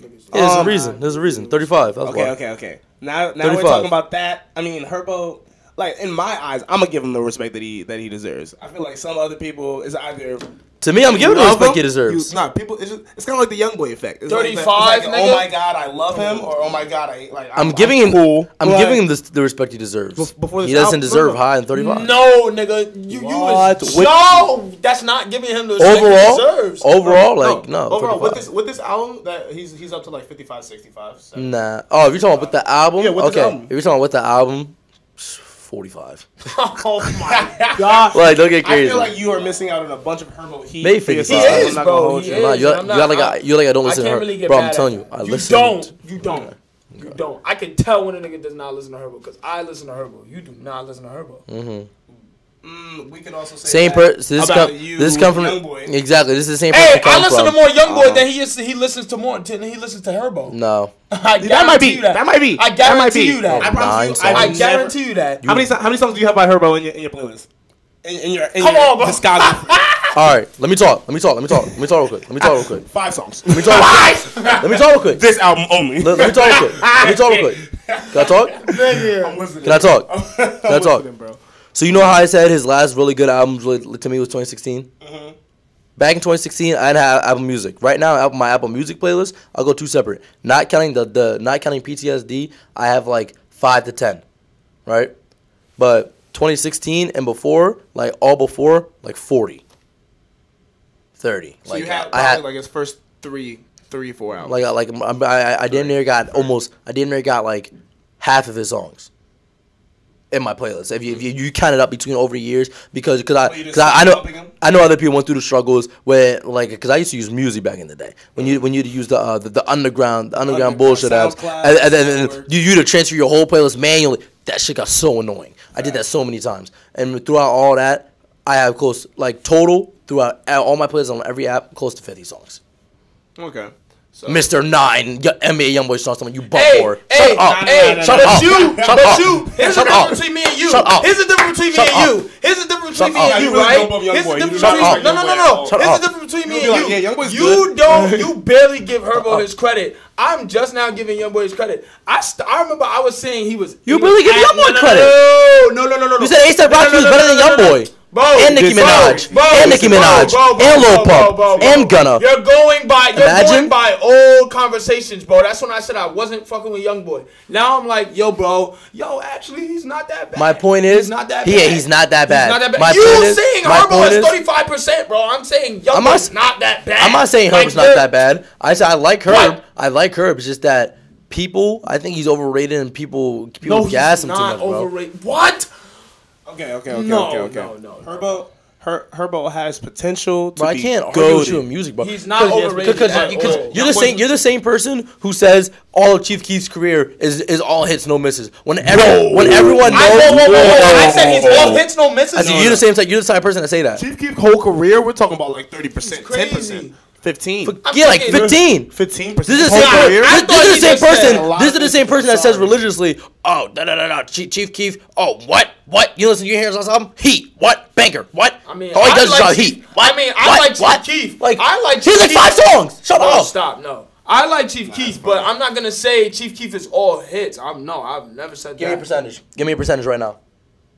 Yeah, there's Um, a reason. There's a reason. Thirty-five. That's Okay, why. okay, okay. Now, now we're 35. talking about that. I mean, Herbo. Like in my eyes, I'm gonna give him the respect that he that he deserves. I feel like some other people is either To me, I'm giving him the respect him, he deserves. You, nah, people. It's, just, it's kind of like the young boy effect. It's like that- it's 35, like, nigga? Oh my god, I love him, or oh my god, I like. I'm giving him. cool. I'm Like, giving him this, the respect he deserves. Bef- before he doesn't album- deserve no, no. high in 35. No, nigga, you What? you was With- no. That's not giving him the respect he deserves. overall, like no. Overall, 35. with this with this album, that he's he's up to like 55, 65. 70. Nah. Oh, if you're talking about with the album, Yeah, with this okay. album. If you're talking about with the album, 45. [LAUGHS] [LAUGHS] oh my [LAUGHS] god. like, don't get crazy. I feel like you are missing out on a bunch of Herbo heat. Maybe for 55. yourself. He I'm is, not bro. gonna hold He you. is. You, I'm you got like I- I, you like I don't I listen to can't her, really get bro. mad I'm at telling you, I you listen. don't. You don't. You don't. I can tell when a nigga does not listen to Herbo because I listen to Herbo. You do not listen to Herbo. Mm-hmm. Mm, we could also say Same that per. This about come. you, This come from Youngboy. exactly. This is the same. Hey, person come I listen from. to more YoungBoy Uh-huh. than he is. He listens to more than he listens to Herbo. No, [LAUGHS] I That might be. you that. That might be. I That might guarantee be. you that. I promise Nine you. songs. I, I guarantee you that. How many how many songs do you have by Herbo in your in your playlist? In, in your in Come your on, bro. discography. [LAUGHS] All right, let me talk. Let me talk. Let me talk. Let me talk real quick. Let me talk real quick. [LAUGHS] Five songs. Let me talk. Real quick. Let me talk real quick. this album only. Let, let me talk real quick. Let me talk real quick. Can I talk? I'm listening. Can I talk? I'm Can I talk? So you know how I said his last really good album really, to me was 2016. Mm-hmm. Back in 2016, I didn't have Apple Music. Right now, my Apple Music playlist, I'll go two separate. Not counting the, the not counting PTSD, I have like five to ten, right? But 2016 and before, like all before, like 40, 30. So like you had I had like his first three, three, four albums. like I- like I I, I damn near got almost I damn near got like half of his songs in my playlist. If you if you, you count it up between over the years, because because I because I, I know? I know other people went through the struggles where like because I used to use music back in the day when you when you use the uh, the, the underground the underground Underground, bullshit apps and, and then SoundCloud. you you to transfer your whole playlist manually. That shit got so annoying. I did that so many times, and throughout all that, I have close like total throughout all my playlists on every app close to fifty songs. okay. So Mr. Nine, y- NBA YoungBoy song, someone you bump Hey, for. hey, Shut up. hey, no, no, Shut but up. you, Shut but up. you. Here's Shut the up. difference between me and you. Shut up. Here's the difference between me Shut and up. you. Here's the difference Shut between me up. and You you, really right? don't bump Youngboy. Here's the You difference do not between bump no, no, no, Youngboy at no. all. Shut Here's up. the difference between me You'll be and like, you. yeah, Youngboy's you good. don't. [LAUGHS] You barely give Herbo his credit. I'm just now giving Youngboy his credit. I st- I remember I was saying he was. You he barely was give at- Youngboy no, no, credit. No, no, no, no, no. You said A$AP Rocky was better than YoungBoy. Bro, And Nicki Minaj. bro, And Nicki Minaj. bro, bro, And Lil Pump. And. Gunna. You're going by. You're Imagine. going by old conversations, bro. That's when I said I wasn't fucking with YoungBoy. Now I'm like, yo, bro, yo, actually, he's not that bad. My point is, he's not that bad. he's not that bad. He's not that bad. My you point is- saying my Herbo is is- 35 percent, bro? I'm saying I'm not- YoungBoy's not that bad. I'm not saying Like, Herb's not that bad. I said I like Herb. What? I like Herb. It's just that people, I think he's overrated and people people No, gas him too much, bro. overrated. What? Okay, okay, okay, No, okay, okay. no, no, no. Herbo, Her, Herbo has potential to Bro, I can't argue goated. with you in music, bro. He's not Cause- overrated because at because all. you're the same. You're the same person who says all of Chief Keef's career is is all hits, no misses. When every, when everyone knows, I, whoa, whoa, whoa, whoa. I said he's all hits, no misses. I said, you're the same. You're the type of person that say that. Chief Keef's whole career, we're talking about like 30%, It's 10%, crazy. 15. I'm yeah, like thinking- 15. 15%. This is the whole same. Per- career? this, I this is he the same just said person. lot This is of the same people. person that says Sorry. religiously, "Oh, da da da da, Chief, Chief Keef. Oh, what, what? You listen to your Harris album? Heat. What? Banker. What? I mean, all he I does is like shout Chief- heat. What? I mean, I What? like Chief what? Keef. Like I like He's Chief like Keef. five songs. Shut Oh, up. stop. No. I like Chief Keef, but I'm not gonna say Chief Keef is all hits. I'm no, I've never said that. Give me a that. percentage. Give me a percentage right now.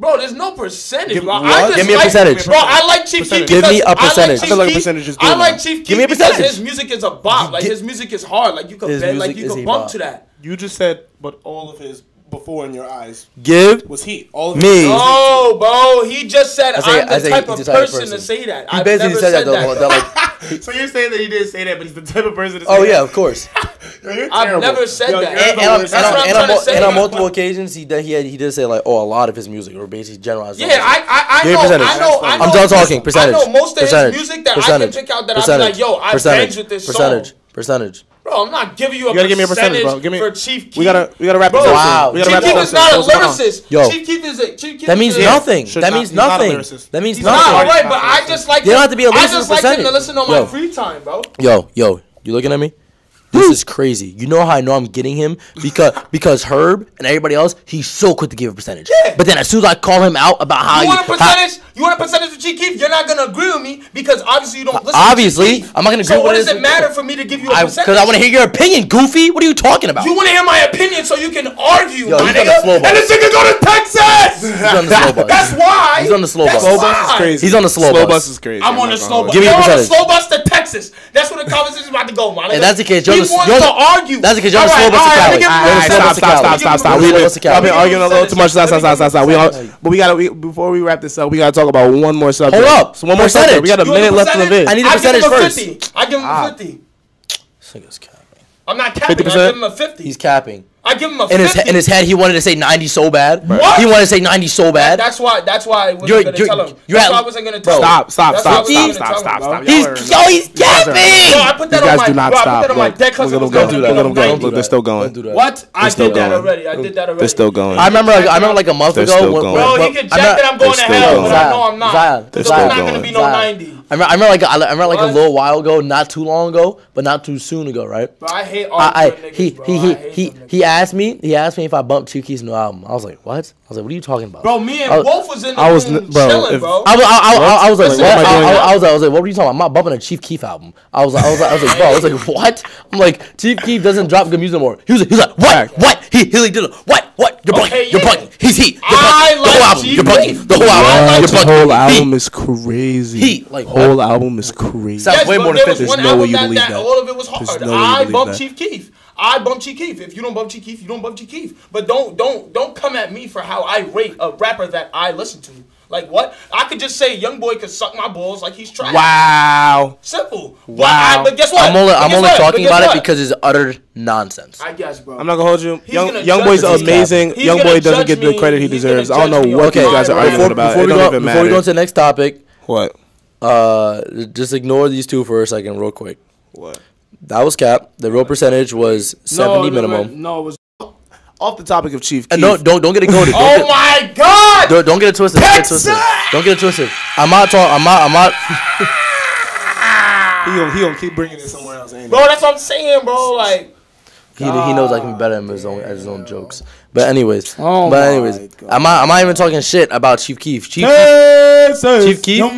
Bro, there's no percentage, Give- bro. I just Give me a like, percentage. Bro, I like Chief Percentage. Keef. Give me a percentage. I like I Chief feel like Keef- percentage is I like. Chief Keef Give me a because percentage. his music is a bop. Like his music is hard. Like you can His bend, like you is can a bump to that. You just said, but all of his before in your eyes Give was Heat. All of Me. it. No, bro. He just said I say- I'm the I say type of the type of person, to say that. He I've basically never said that, said though, that like [LAUGHS] So you're saying that he didn't say that, but he's the type of person to oh, say oh that? yeah, of course. [LAUGHS] Yo, I've never said Yo, that. and, and, on, and, what I'm trying to say. and on multiple occasions, he did, he had, he did say like, oh, a lot of his music, or basically generalized. Yeah, I I, I know, percentage. I know I know I'm done talking. Percentage. I know most of percentage. his music that. I can pick out that. I'd be like, yo, I percentage. banged with this percentage. song. Percentage. Bro, I'm not giving you a You gotta give me a percentage, bro. Give me. for Chief Keef. We gotta we gotta wrap Bro, this up. Wow. We gotta Chief wrap Keef is not a What's going on? lyricist. Yo. Chief Keef is a Chief Keef That is means a, nothing. Should that means he's not a nothing. That means He's nothing. not alright, but I just like. You don't have to be a I lyricist I just like him to listen on my free time, bro. Yo, yo, you looking at me? This is crazy. You know how I know I'm getting him because [LAUGHS] because Herb and everybody else, he's so quick to give a percentage. Yeah. But then as soon as I call him out about how You want a how- percentage? You want a percentage of Chief Keef? You're not gonna agree with me because obviously you don't listen. Obviously, to Chief I'm not gonna agree So with what does it matter for me to give you a I, percentage? because I want to hear your opinion, Goofy. What are you talking about? You want to hear my opinion so you can argue, Yo, my he's on the nigga. slow bus. And this nigga go to Texas. He's on the slow bus. That's why. He's on the slow That's bus. Slow bus is crazy. He's on the slow Slow bus. bus is crazy. I'm on the gonna slow bus. Give me You're a on the percentage. slow bus to Texas. That's where the conversation's about to go, my nigga. And that's the case. He You're on the- wants you're on to the- argue. that's the case. You're on the All slow bus to all Cali. let me give you You're on a the slow percentage. bus to Stop, stop, Cali. stop, stop, We're stop. leaving We've us to Cali. I've been arguing a little too much. Stop, stop, stop, stop, stop. We all, Percentage. but we gotta we, before we wrap this up, we gotta talk about one more subject. Hold up. So one more Percentage. subject. We got a You want minute a left in the percentage? vid. I need a I give him percentage a first. 50. I give him Ah. a 50. This nigga's capping. I'm not capping. I 50%? give him a 50. He's capping. I give him a In his 50. in his head, he wanted to say 90 so bad. What? He wanted to say 90 so That- bad. That's why. That's why I wasn't You're- gonna you're- tell him. you're That's at- why I wasn't gonna Bro. tell him. Stop, stop, That's why I stop, wasn't stop, gonna stop, tell him, stop, bro. stop. He's Y'all are- yo, he's guys are- capping. Bro, I put that These on guys my. do not bro, I stop. put that on my Look, deck 'cause look it at was them gonna go. be Look at them go. 90. Look, they're still going. Don't do that. What? I still did that going. already. I did that already. They're still going. I remember. Like, I remember like a month They're ago. still when- Bro, he can jack that I'm going to hell, but I know I'm not. Zion, Because They're I'm still not gonna be no Zion. 90. I remember, I remember like I remember like a little while ago, not too long ago, but not too soon ago, right? Bro, I hate all I, I arguing he niggas, bro. he I he hate he, he asked me he asked me if I bumped Chief Keef's new album. I was like, what? I was like, what are you talking about? Bro, me and I- Wolf was in the I was room bro, chilling, if- bro. I was, I, I, I, I was like, Listen, what? what I I, I, now? I was, I was like, what were you talking about? I'm not bumping a Chief Keef album. I was, I was, I was like, bro, I was like, what? I'm like, Chief Keef doesn't drop good music anymore. He was, he was like, what? Fact. What? He, he like did it. What? What? You're bugging. Okay, You're yeah. bugging. He's heat. You're I bugging. the like whole album. Chief You're bugging. The whole album. You're The whole album is crazy. Heat, like, whole album is crazy. Sounds Yes, way but more there than was 50. one There's no album way you that, believe that that. all of it was hard. no I believe bump that. Chief Keef. I bump Chief Keef. If you don't bump Chief Keef, you don't bump Chief Keef. But don't don't don't come at me for how I rate a rapper that I listen to. Like what? I could just say Young Boy could suck my balls like he's trying. Wow. Simple. But, Wow. I, but guess what? I'm only, I'm only what? Talking about what? it because it's utter nonsense. I guess, bro. I'm not gonna hold you. He's Young Young Boy's amazing. He's Young Boy doesn't get the credit he deserves. I don't know what on these guys are rap. arguing Before, about. before we go, even before we go matter. into the next topic, What? Uh, just ignore these two for a second, real quick. What? That was cap. The real percentage was 70 minimum. No, it was off the topic of Chief. And Keef. no, don't don't get it goaded. [LAUGHS] Oh get, my God! don't, don't get it twisted. Don't get it twisted. Don't get it twisted. I'm not talking. I'm not. I'm not. [LAUGHS] he gonna he gonna keep bringing it somewhere else. Ain't he? Bro, that's what I'm saying, bro. Like, He, he knows I can be better at his own at his own jokes. But anyways, Oh but anyways, I'm not. I'm not even talking shit about Chief Keef. Chief Chief Keef.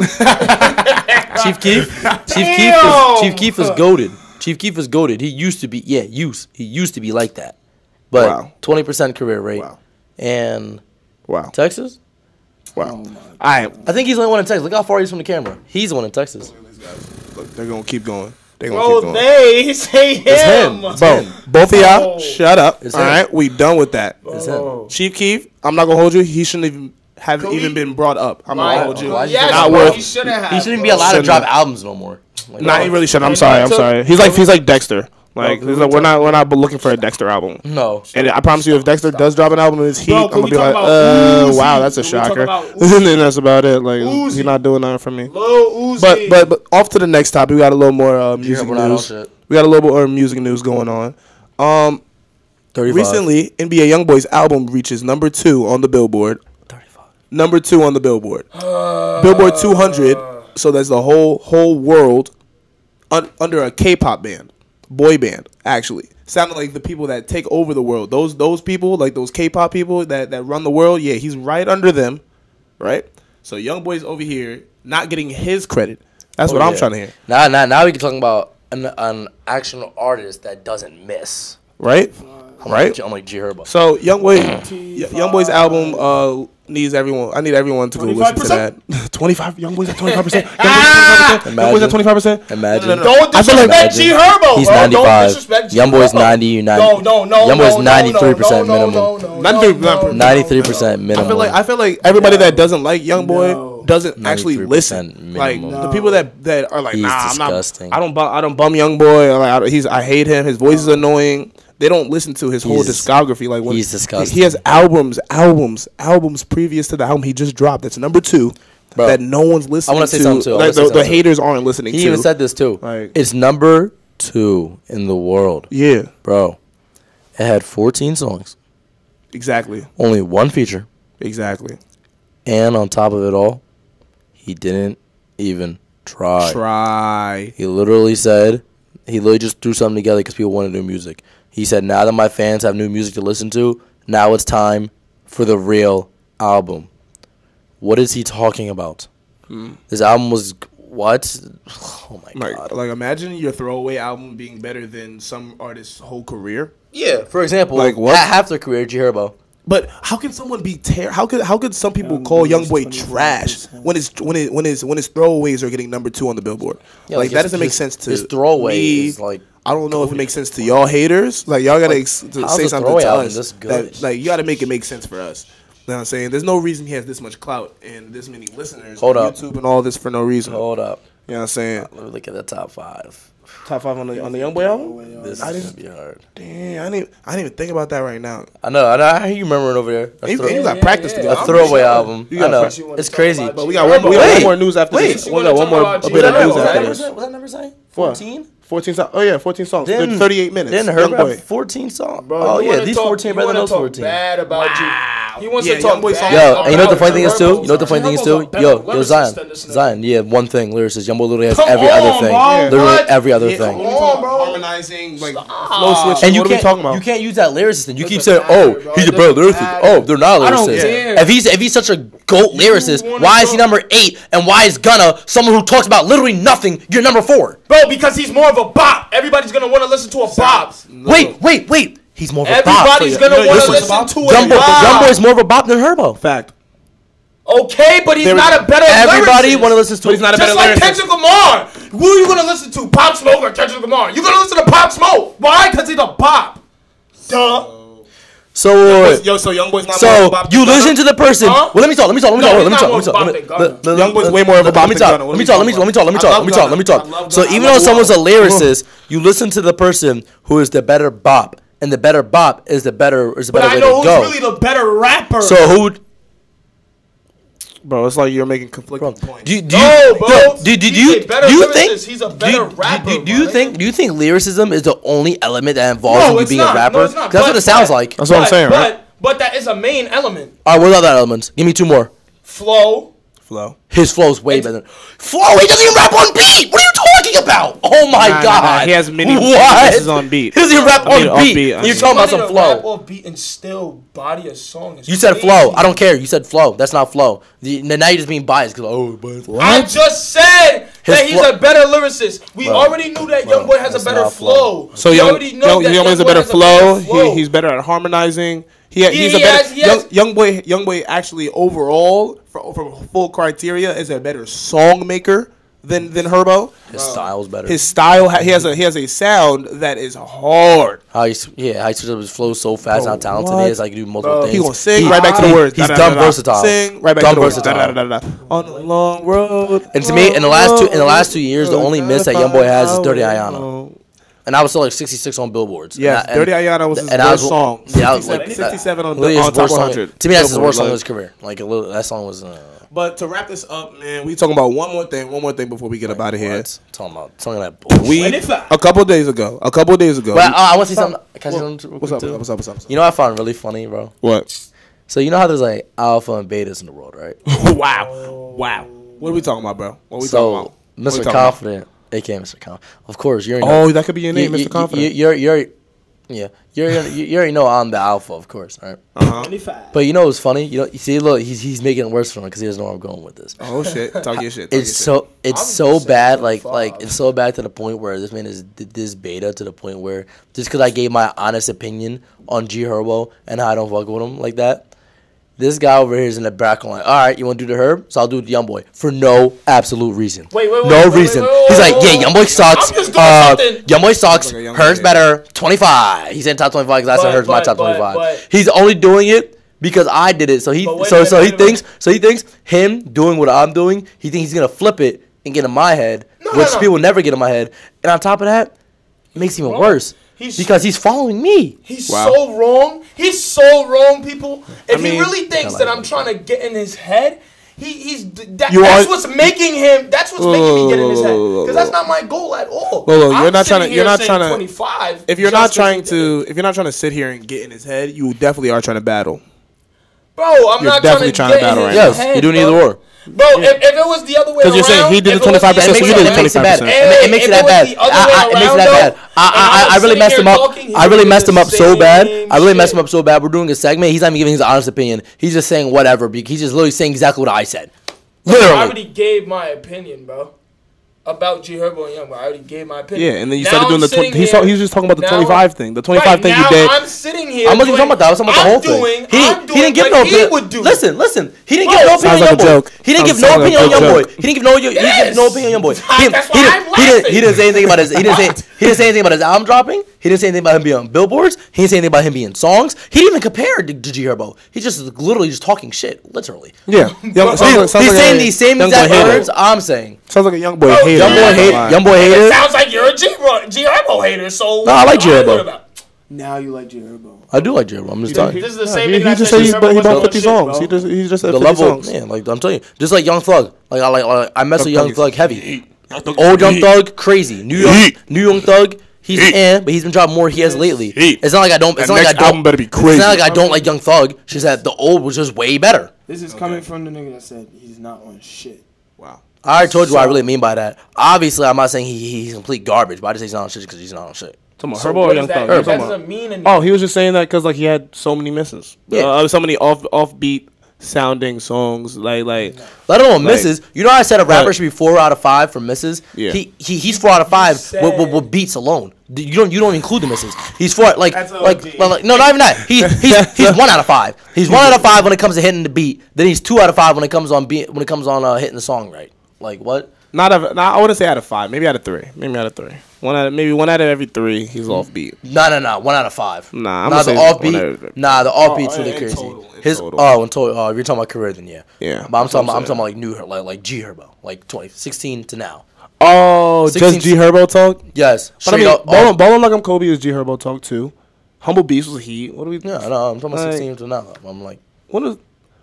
[LAUGHS] Chief Keef. Chief Keef is Chief Keef is goaded. Chief Keef is goaded. He used to be. Yeah, used. He used to be like that. But Wow. twenty percent career rate. Wow. And Wow. Texas. Wow. Oh All right. I think he's the only one in Texas. Look how far he's from the camera. He's the one in Texas. Look, they're gonna keep going. They're gonna bro, keep going. they say him. It's him. Bro, both of y'all, Oh. shut up. It's All him. right, we done with that. It's him. Oh. Chief Keef, I'm not gonna hold you. He shouldn't even have Could even been brought up. I'm not Why- gonna hold you. Why he Yes, not worth- he shouldn't have. He shouldn't be bro. allowed to drop albums no more. Like, Nah, he really shouldn't. I'm Can sorry. we I'm sorry. He's like he's like Dexter. Like can he's we like, we're not we're not looking for a Dexter album. no. And I promise you, if Dexter does drop an album in his heat, Bro, I'm gonna be like, about uh, Uzi? wow, that's a Can we talk shocker. [LAUGHS] and then that's about it. Like Uzi. he's not doing nothing for me. But but but off to the next topic. We got a little more uh, music we're not on news. We got a little more music news going on. Um, 35. recently, NBA YoungBoy's album reaches number two on the Billboard. 35. Number two on the Billboard. Billboard 200. So that's the whole whole world un, under a K-pop band, boy band. Actually, sounded like the people that take over the world. Those those people, like those K-pop people that that run the world. Yeah, he's right under them, right? So Young Boy's over here not getting his credit. That's what Oh, I'm yeah. trying to hear, Now, now, now we can talk about an, an actual artist that doesn't miss. right? I'm Right. Like, I'm like G Herbo. So Young Boy, Young Boy's album uh, needs everyone. I need everyone to go listen to that. Twenty five [LAUGHS] young boys at twenty five [LAUGHS] percent. Young boys at twenty five percent. Young boys at twenty five percent. Imagine. No, no, no, Don't I feel like- disrespect G Herbo. He's bro. 95. Don't disrespect G Young boy's Herbo. 90, 90. No, no, no. Young boy's no, no, 93% no, no, minimum. No, no, no, 93 no, no, Ninety-three percent minimum. I feel like I feel like everybody that doesn't like Young Boy No. doesn't actually 93% listen. Like minimum. the people that, that are like, He's nah, I'm not. I don't. Bu- I don't bum Young Boy. Like, I, don't- he's. I hate him. His voice is annoying. They don't listen to his whole He's- discography. Like when he's he- disgusting. He has albums, albums, albums previous to the album he just dropped. That's number two. Bro, that no one's listening. I wanna say something too. Like the, the too. haters aren't listening he to. even said this too. Like- it's number two in the world, yeah, bro. It had fourteen songs, exactly, only one feature, exactly. and on top of it all, he didn't even try. Try. He literally said he literally just threw something together because people wanted new music. He said, "Now that my fans have new music to listen to, now it's time for the real album." What is he talking about? Hmm. This album was what? [SIGHS] Oh my Like, god! like imagine your throwaway album being better than some artist's whole career. Yeah, for example, Like like what? half their career, G Herbo. But how can someone be ter- How could how could some people call Young Boy trash when his when it when his when his throwaways are getting number two on the Billboard? Yeah, like, like that his- doesn't make his- sense to his throwaway me. is, like, I don't know if it makes sense to y'all haters. Like y'all gotta Like, ex- to how's say a something throwaway to album us. good? That, like you gotta make it make sense for us. You know what I'm saying? There's no reason he has this much clout and this many listeners Hold on up. YouTube and all this for no reason. Hold up, You know what I'm saying? let me look at the top five. Top five on the on the Young Boy album. This I is didn't- gonna be hard. Damn, I didn't I didn't even think about that right now. I know, I know. I hear you remembering over there. A, And throw- you got yeah, practice yeah. to a go. I'm throwaway sure. album. You I got know. practice. It's crazy. But we got one, we got Wait, one more news after wait. this. You We wanna got one more about bit of news What after that this. What's that number say? What? 14? 14 songs. Oh yeah, 14 songs. Didn't- Good 38 minutes. Didn't Young boy. 14 songs? Bro, oh yeah, these talk- 14 you better than those talk 14. Bad about you. He wants Yeah, to talk Young Boy bad Yo, and you know what the funny thing is too? You know what the funny thing is too? Yo, yo, Zion, than this nigga. Zion, yeah, one thing, lyricist. Young Boy literally has every other thing. Literally every other thing. when we Come talk on, bro. Harmonizing, like flow switch. And you what can't, we talking about? you can't use that lyricist. And you keep Doesn't saying, "Oh, bro. he's a It better lyricist." matter. Oh, they're not I don't lyricists. care. If he's if he's such a goat lyricist, why is he number eight? And why is Gunna, someone who talks about literally nothing, you're number four? Bro, because he's more of a bop. Everybody's gonna want to listen to a bop. Wait, wait, wait. He's more of a bop. Everybody's gonna you know, want to listen, listen to a Young Boy, bop. More of a bop than Herbo. Fact. Okay, but he's There not a better Everybody lyricist. want to listen to. But he's not a Just better like lyricist. Kendrick Lamar. Who are you gonna listen to? Pop Smoke or Kendrick Lamar? You're gonna listen to Pop Smoke. Why? Because he's a pop. Duh. So, Yo, so Young Boy's not more of so a bop you listen to the person. Huh? Well, let me talk. Let me talk. Let me No, talk. Let me talk. Let me talk. Let me- Gunna. let- let- Young Boy's let- way more of a bop Let me talk. Gunna. Let me talk. Let me talking let me talk. Let me talk. Let me talk. Let me talk. Gunna. I love So even though someone's a lyricist, you listen to the person who is the better bop, and the better bop is the better is the But better I way know to who's go. really the better rapper. So who? Bro, it's like you're making conflicting Bro, points. do you, do No, bro. yo, do, do, do He's you, a better do you lyricist. think He's a do better you- rapper, Do, do you my think do you think lyricism is the only element that involves No, you it's being not. a rapper? No, it's not. That's what But- it sounds but- like. That's what I'm But- saying, but, right? But that is a main element. All right, what are other elements? Give me two more. Flow. Flow. His flow's way better. Flow. He doesn't even rap on beat. What are you talking about? Oh my Nah, nah, god. nah, he has many What? pieces on beat. He doesn't even rap I mean, on on beat. beat, And I you're mean. talking about some Somebody to rap flow. off beat and still body a song. is You said crazy. flow. I don't care. You said flow. That's not flow. The- Now you're just being biased because oh, but I just said His that he's flow- a better lyricist. We Bro, already knew that bro, Young Boy has a better flow. flow. So We Young, already know Young, that Young Boy's a better has flow. flow. He, he's better at harmonizing. He, he's he a better has- he young, has- young boy. Young boy actually overall, for, from full criteria, is a better song maker than than Herbo. his style's better. His style, ha- he has a he has a sound that is hard. how he yeah how he switches up his flow so fast. Bro, how talented what? he is. Like he can do multiple Bro, things. He gonna sing He- right back to the words. He's Da, da, dumb da, da. versatile. Sing right back dumb to the words. versatile. Da, da, da, da, da. On the long road. And to me, in the last two in the last two years, the only miss that Young Boy has is Dirty Iyanna. And I was still like 66 on billboards. Yeah, and I- Dirty and- Iyanna was his and I worst song. Yeah, I was 67 like, 67 on the- on top worst song. To me, that's his Billboard, worst song of his career. Like a little, that song was. Uh, But to wrap this up, man, we talking about one more thing. One more thing before we get up out of here. what? Talking about talking about bullshit. We a couple days ago. A couple days ago. But we- uh, I want to say something. Can I say something real what's quick, up? What's up? What's up? What's up? You know what I found really funny, bro? What? So you know how there's like alpha and betas in the world, right? [LAUGHS] wow. Wow. What are we talking about, bro? What are we talking about? What Mr. talking Confident, aka Mr. Confident, of course you're. Oh, that could be your name, Mr. Confident. You, are you're, yeah, you're, you're, you already know I'm the alpha, of course, right? Uh-huh. But you know what's funny? You know, you see, look, he's he's making it worse for him because he doesn't know where I'm going with this. Oh shit! Talk your shit. Talk It's your so it's I'm so bad, like 25. like it's so bad to the point where this man is did this beta to the point where just because I gave my honest opinion on G Herbo and how I don't fuck with him like that, This guy over here is in the background like, all right, you want to do the herb? So I'll do the young boy for no absolute reason. Wait, wait, wait, no wait, reason. wait, wait, He's like, yeah, young boy sucks. I'm just doing Uh, something. young boy sucks. young Herb's boy. better. Twenty five. He's in top twenty five because I said Herb's my top twenty five. He's only doing it because I did it. So he so minute, so he wait a minute. thinks so he thinks him doing what I'm doing. He thinks he's gonna flip it and get in my head, No, no, which no. people never get in my head. And on top of that, it makes it even worse He's- because he's following me. He's Wow. so wrong. He's so wrong, people. If mean- he really thinks I that I'm trying to get in his head, he, he's that, You that's are- what's making him. That's what's making me get in his head. Because that's not my goal at all. Whoa, whoa, you're I'm not trying to- you're not trying to- 25. If you're not trying he did it. to, if you're not trying to sit here and get in his head, you definitely are trying to battle. bro, I'm You're not definitely trying trying to to get battle in right his now. Yes, you do doing bro. either or. Bro, if, if it was the other way around, you're saying he did the 25%, It so you did it makes it bad. 25%. It, it makes it that bad. It makes it that bad. I, I I, really messed him up. I really messed him up so bad. I really messed him up so bad. We're doing a segment. He's not even giving his honest opinion. He's just saying whatever. He's just literally saying exactly what I said. Literally. I already gave my opinion, bro. About G Herbo and Young, but I already gave my opinion. Yeah, and then you Now started doing I'm the. Tw- he, saw, he was just talking about the now- 25 thing. The 25 right, thing now you did. I'm sitting here. I wasn't even talking about that. I was talking about the I'm whole thing. he, I'm he didn't give what no he opinion. would do. Listen, listen. He didn't Bro, give no opinion on Young Boy. He didn't give no opinion on Young Boy. He didn't give no. He didn't give no opinion on Young Boy. [LAUGHS] He That's didn't. He I'm. He. He say anything about his. He didn't say. He didn't say anything about his album dropping. He didn't say anything about him being on billboards. He didn't say anything about him being songs. He didn't even compare it to, to G Herbo. He's just literally just talking shit. Literally. yeah, young, [LAUGHS] sounds like, sounds He's like saying a these same young boy exact hater. words I'm saying. Sounds like a young boy Bro, hater. Young boy Yeah. hate. Young boy It hater. sounds like you're a G G Herbo hater. So No, I like what G are you Herbo. about? Now you like G Herbo. I do like G Herbo. I'm just This talking. is the Yeah, same he, nigga he just said said he, G but Herbo he wasn't bought on 50 shit, songs. bro. He just he just said the 50 level, songs. yeah, like I'm telling you, just like Young Thug, like I like, like I mess with Young Young Thug Thug heavy. Old Young Thug, crazy. New Young, Heat. New Young Thug, he's eh, but he's been dropping more he has lately. Heat. It's not like I don't. It's That not like I don't. album better be It's not like I don't like Young Thug. She said the old was just way better. This is coming from the nigga that said he's not on shit. Wow. I already told you what I really mean by that. Obviously, I'm not saying he, he's complete garbage, but I just say he's not on shit because he's not on shit. Talking about So Herbo or Young does Thug? that, that doesn't mean anything. Oh, he was just saying that because like he had so many misses. Yeah. Uh, so many off offbeat sounding songs. Like like Let alone Like- misses. You know, how I said a rapper But- should be four out of five for misses. Yeah. He, he he's four out of five with, with, with beats alone. You don't you don't include the misses. He's four like like, OG. like no not even that. He he's he's one out of five. He's one out of five when it comes to hitting the beat. Then he's two out of five when it comes on beat when it comes on uh, hitting the song right. Like what? not of not, I wouldn't say out of five. Maybe out of three. Maybe out of three. One out of, maybe one out of every three. He's mm. offbeat. No no no one out of five. Nah, I'm nah the say one out offbeat. Nah the oh, offbeat's Oh, really in crazy. total, in His total. oh in total. Oh, if you're talking about career then yeah. Yeah, But I'm talking about, I'm I'm talking about like new Her- like like G Herbo like 2016 to now. Oh, 16 just G Herbo talk. Yes. But I mean, up, oh. Ballin' off- Ballin' Like I'm Kobe is G Herbo talk too. Humble Beast was Heat. What do we? Yeah, no, I'm talking about Like- 16 to now. I'm like, What is?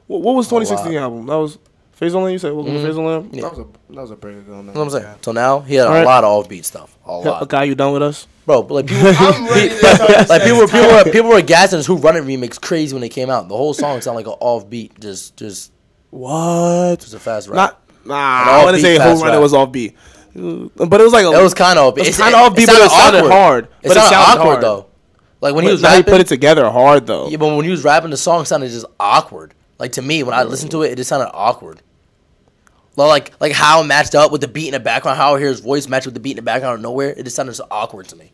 What, what was 2016 lot. album? That was Fazoland. You said Welcome to Fazoland. Yeah. That was a that was a pretty good one. you know what I'm saying? So now he had a Alright. lot of offbeat stuff, a Yeah, lot, Okay, you done with us? bro. But like people, [LAUGHS] I'm ready to start like people were people were people were gassing his "Who Run It" remix crazy when they came out. The whole song sounded like an offbeat, just just What? just a fast rap. Not nah. An I want to say fast Who Run It was offbeat, but it was like a, it was kind of It was it's kind of offbeat, but it sounded hard. It But it sounded sounded awkward hard. though. Like when he was now he put it together hard though. yeah, but when he was rapping, the song sounded just awkward. Like to me, when I listened to it, it just sounded awkward. Like like how it matched up with the beat in the background, how I hear his voice match with the beat in the background out of nowhere. It just sounded so awkward to me.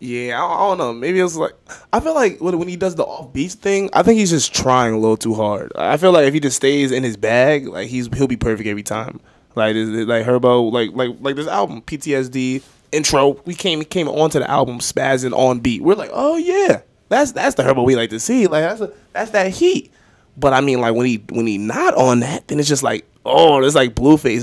Yeah, I, I don't know. Maybe it was like I feel like when, when he does the off beats thing, I think he's just trying a little too hard. I feel like if he just stays in his bag, like he's he'll be perfect every time. Like this, like Herbo, like like like this album PTSD intro. We came came onto the album spazzing on beat. We're like, oh yeah, that's that's the Herbo we like to see. Like that's a, that's that heat. But I mean, like when he when he not on that, then it's just like, oh, it's like blue Blueface.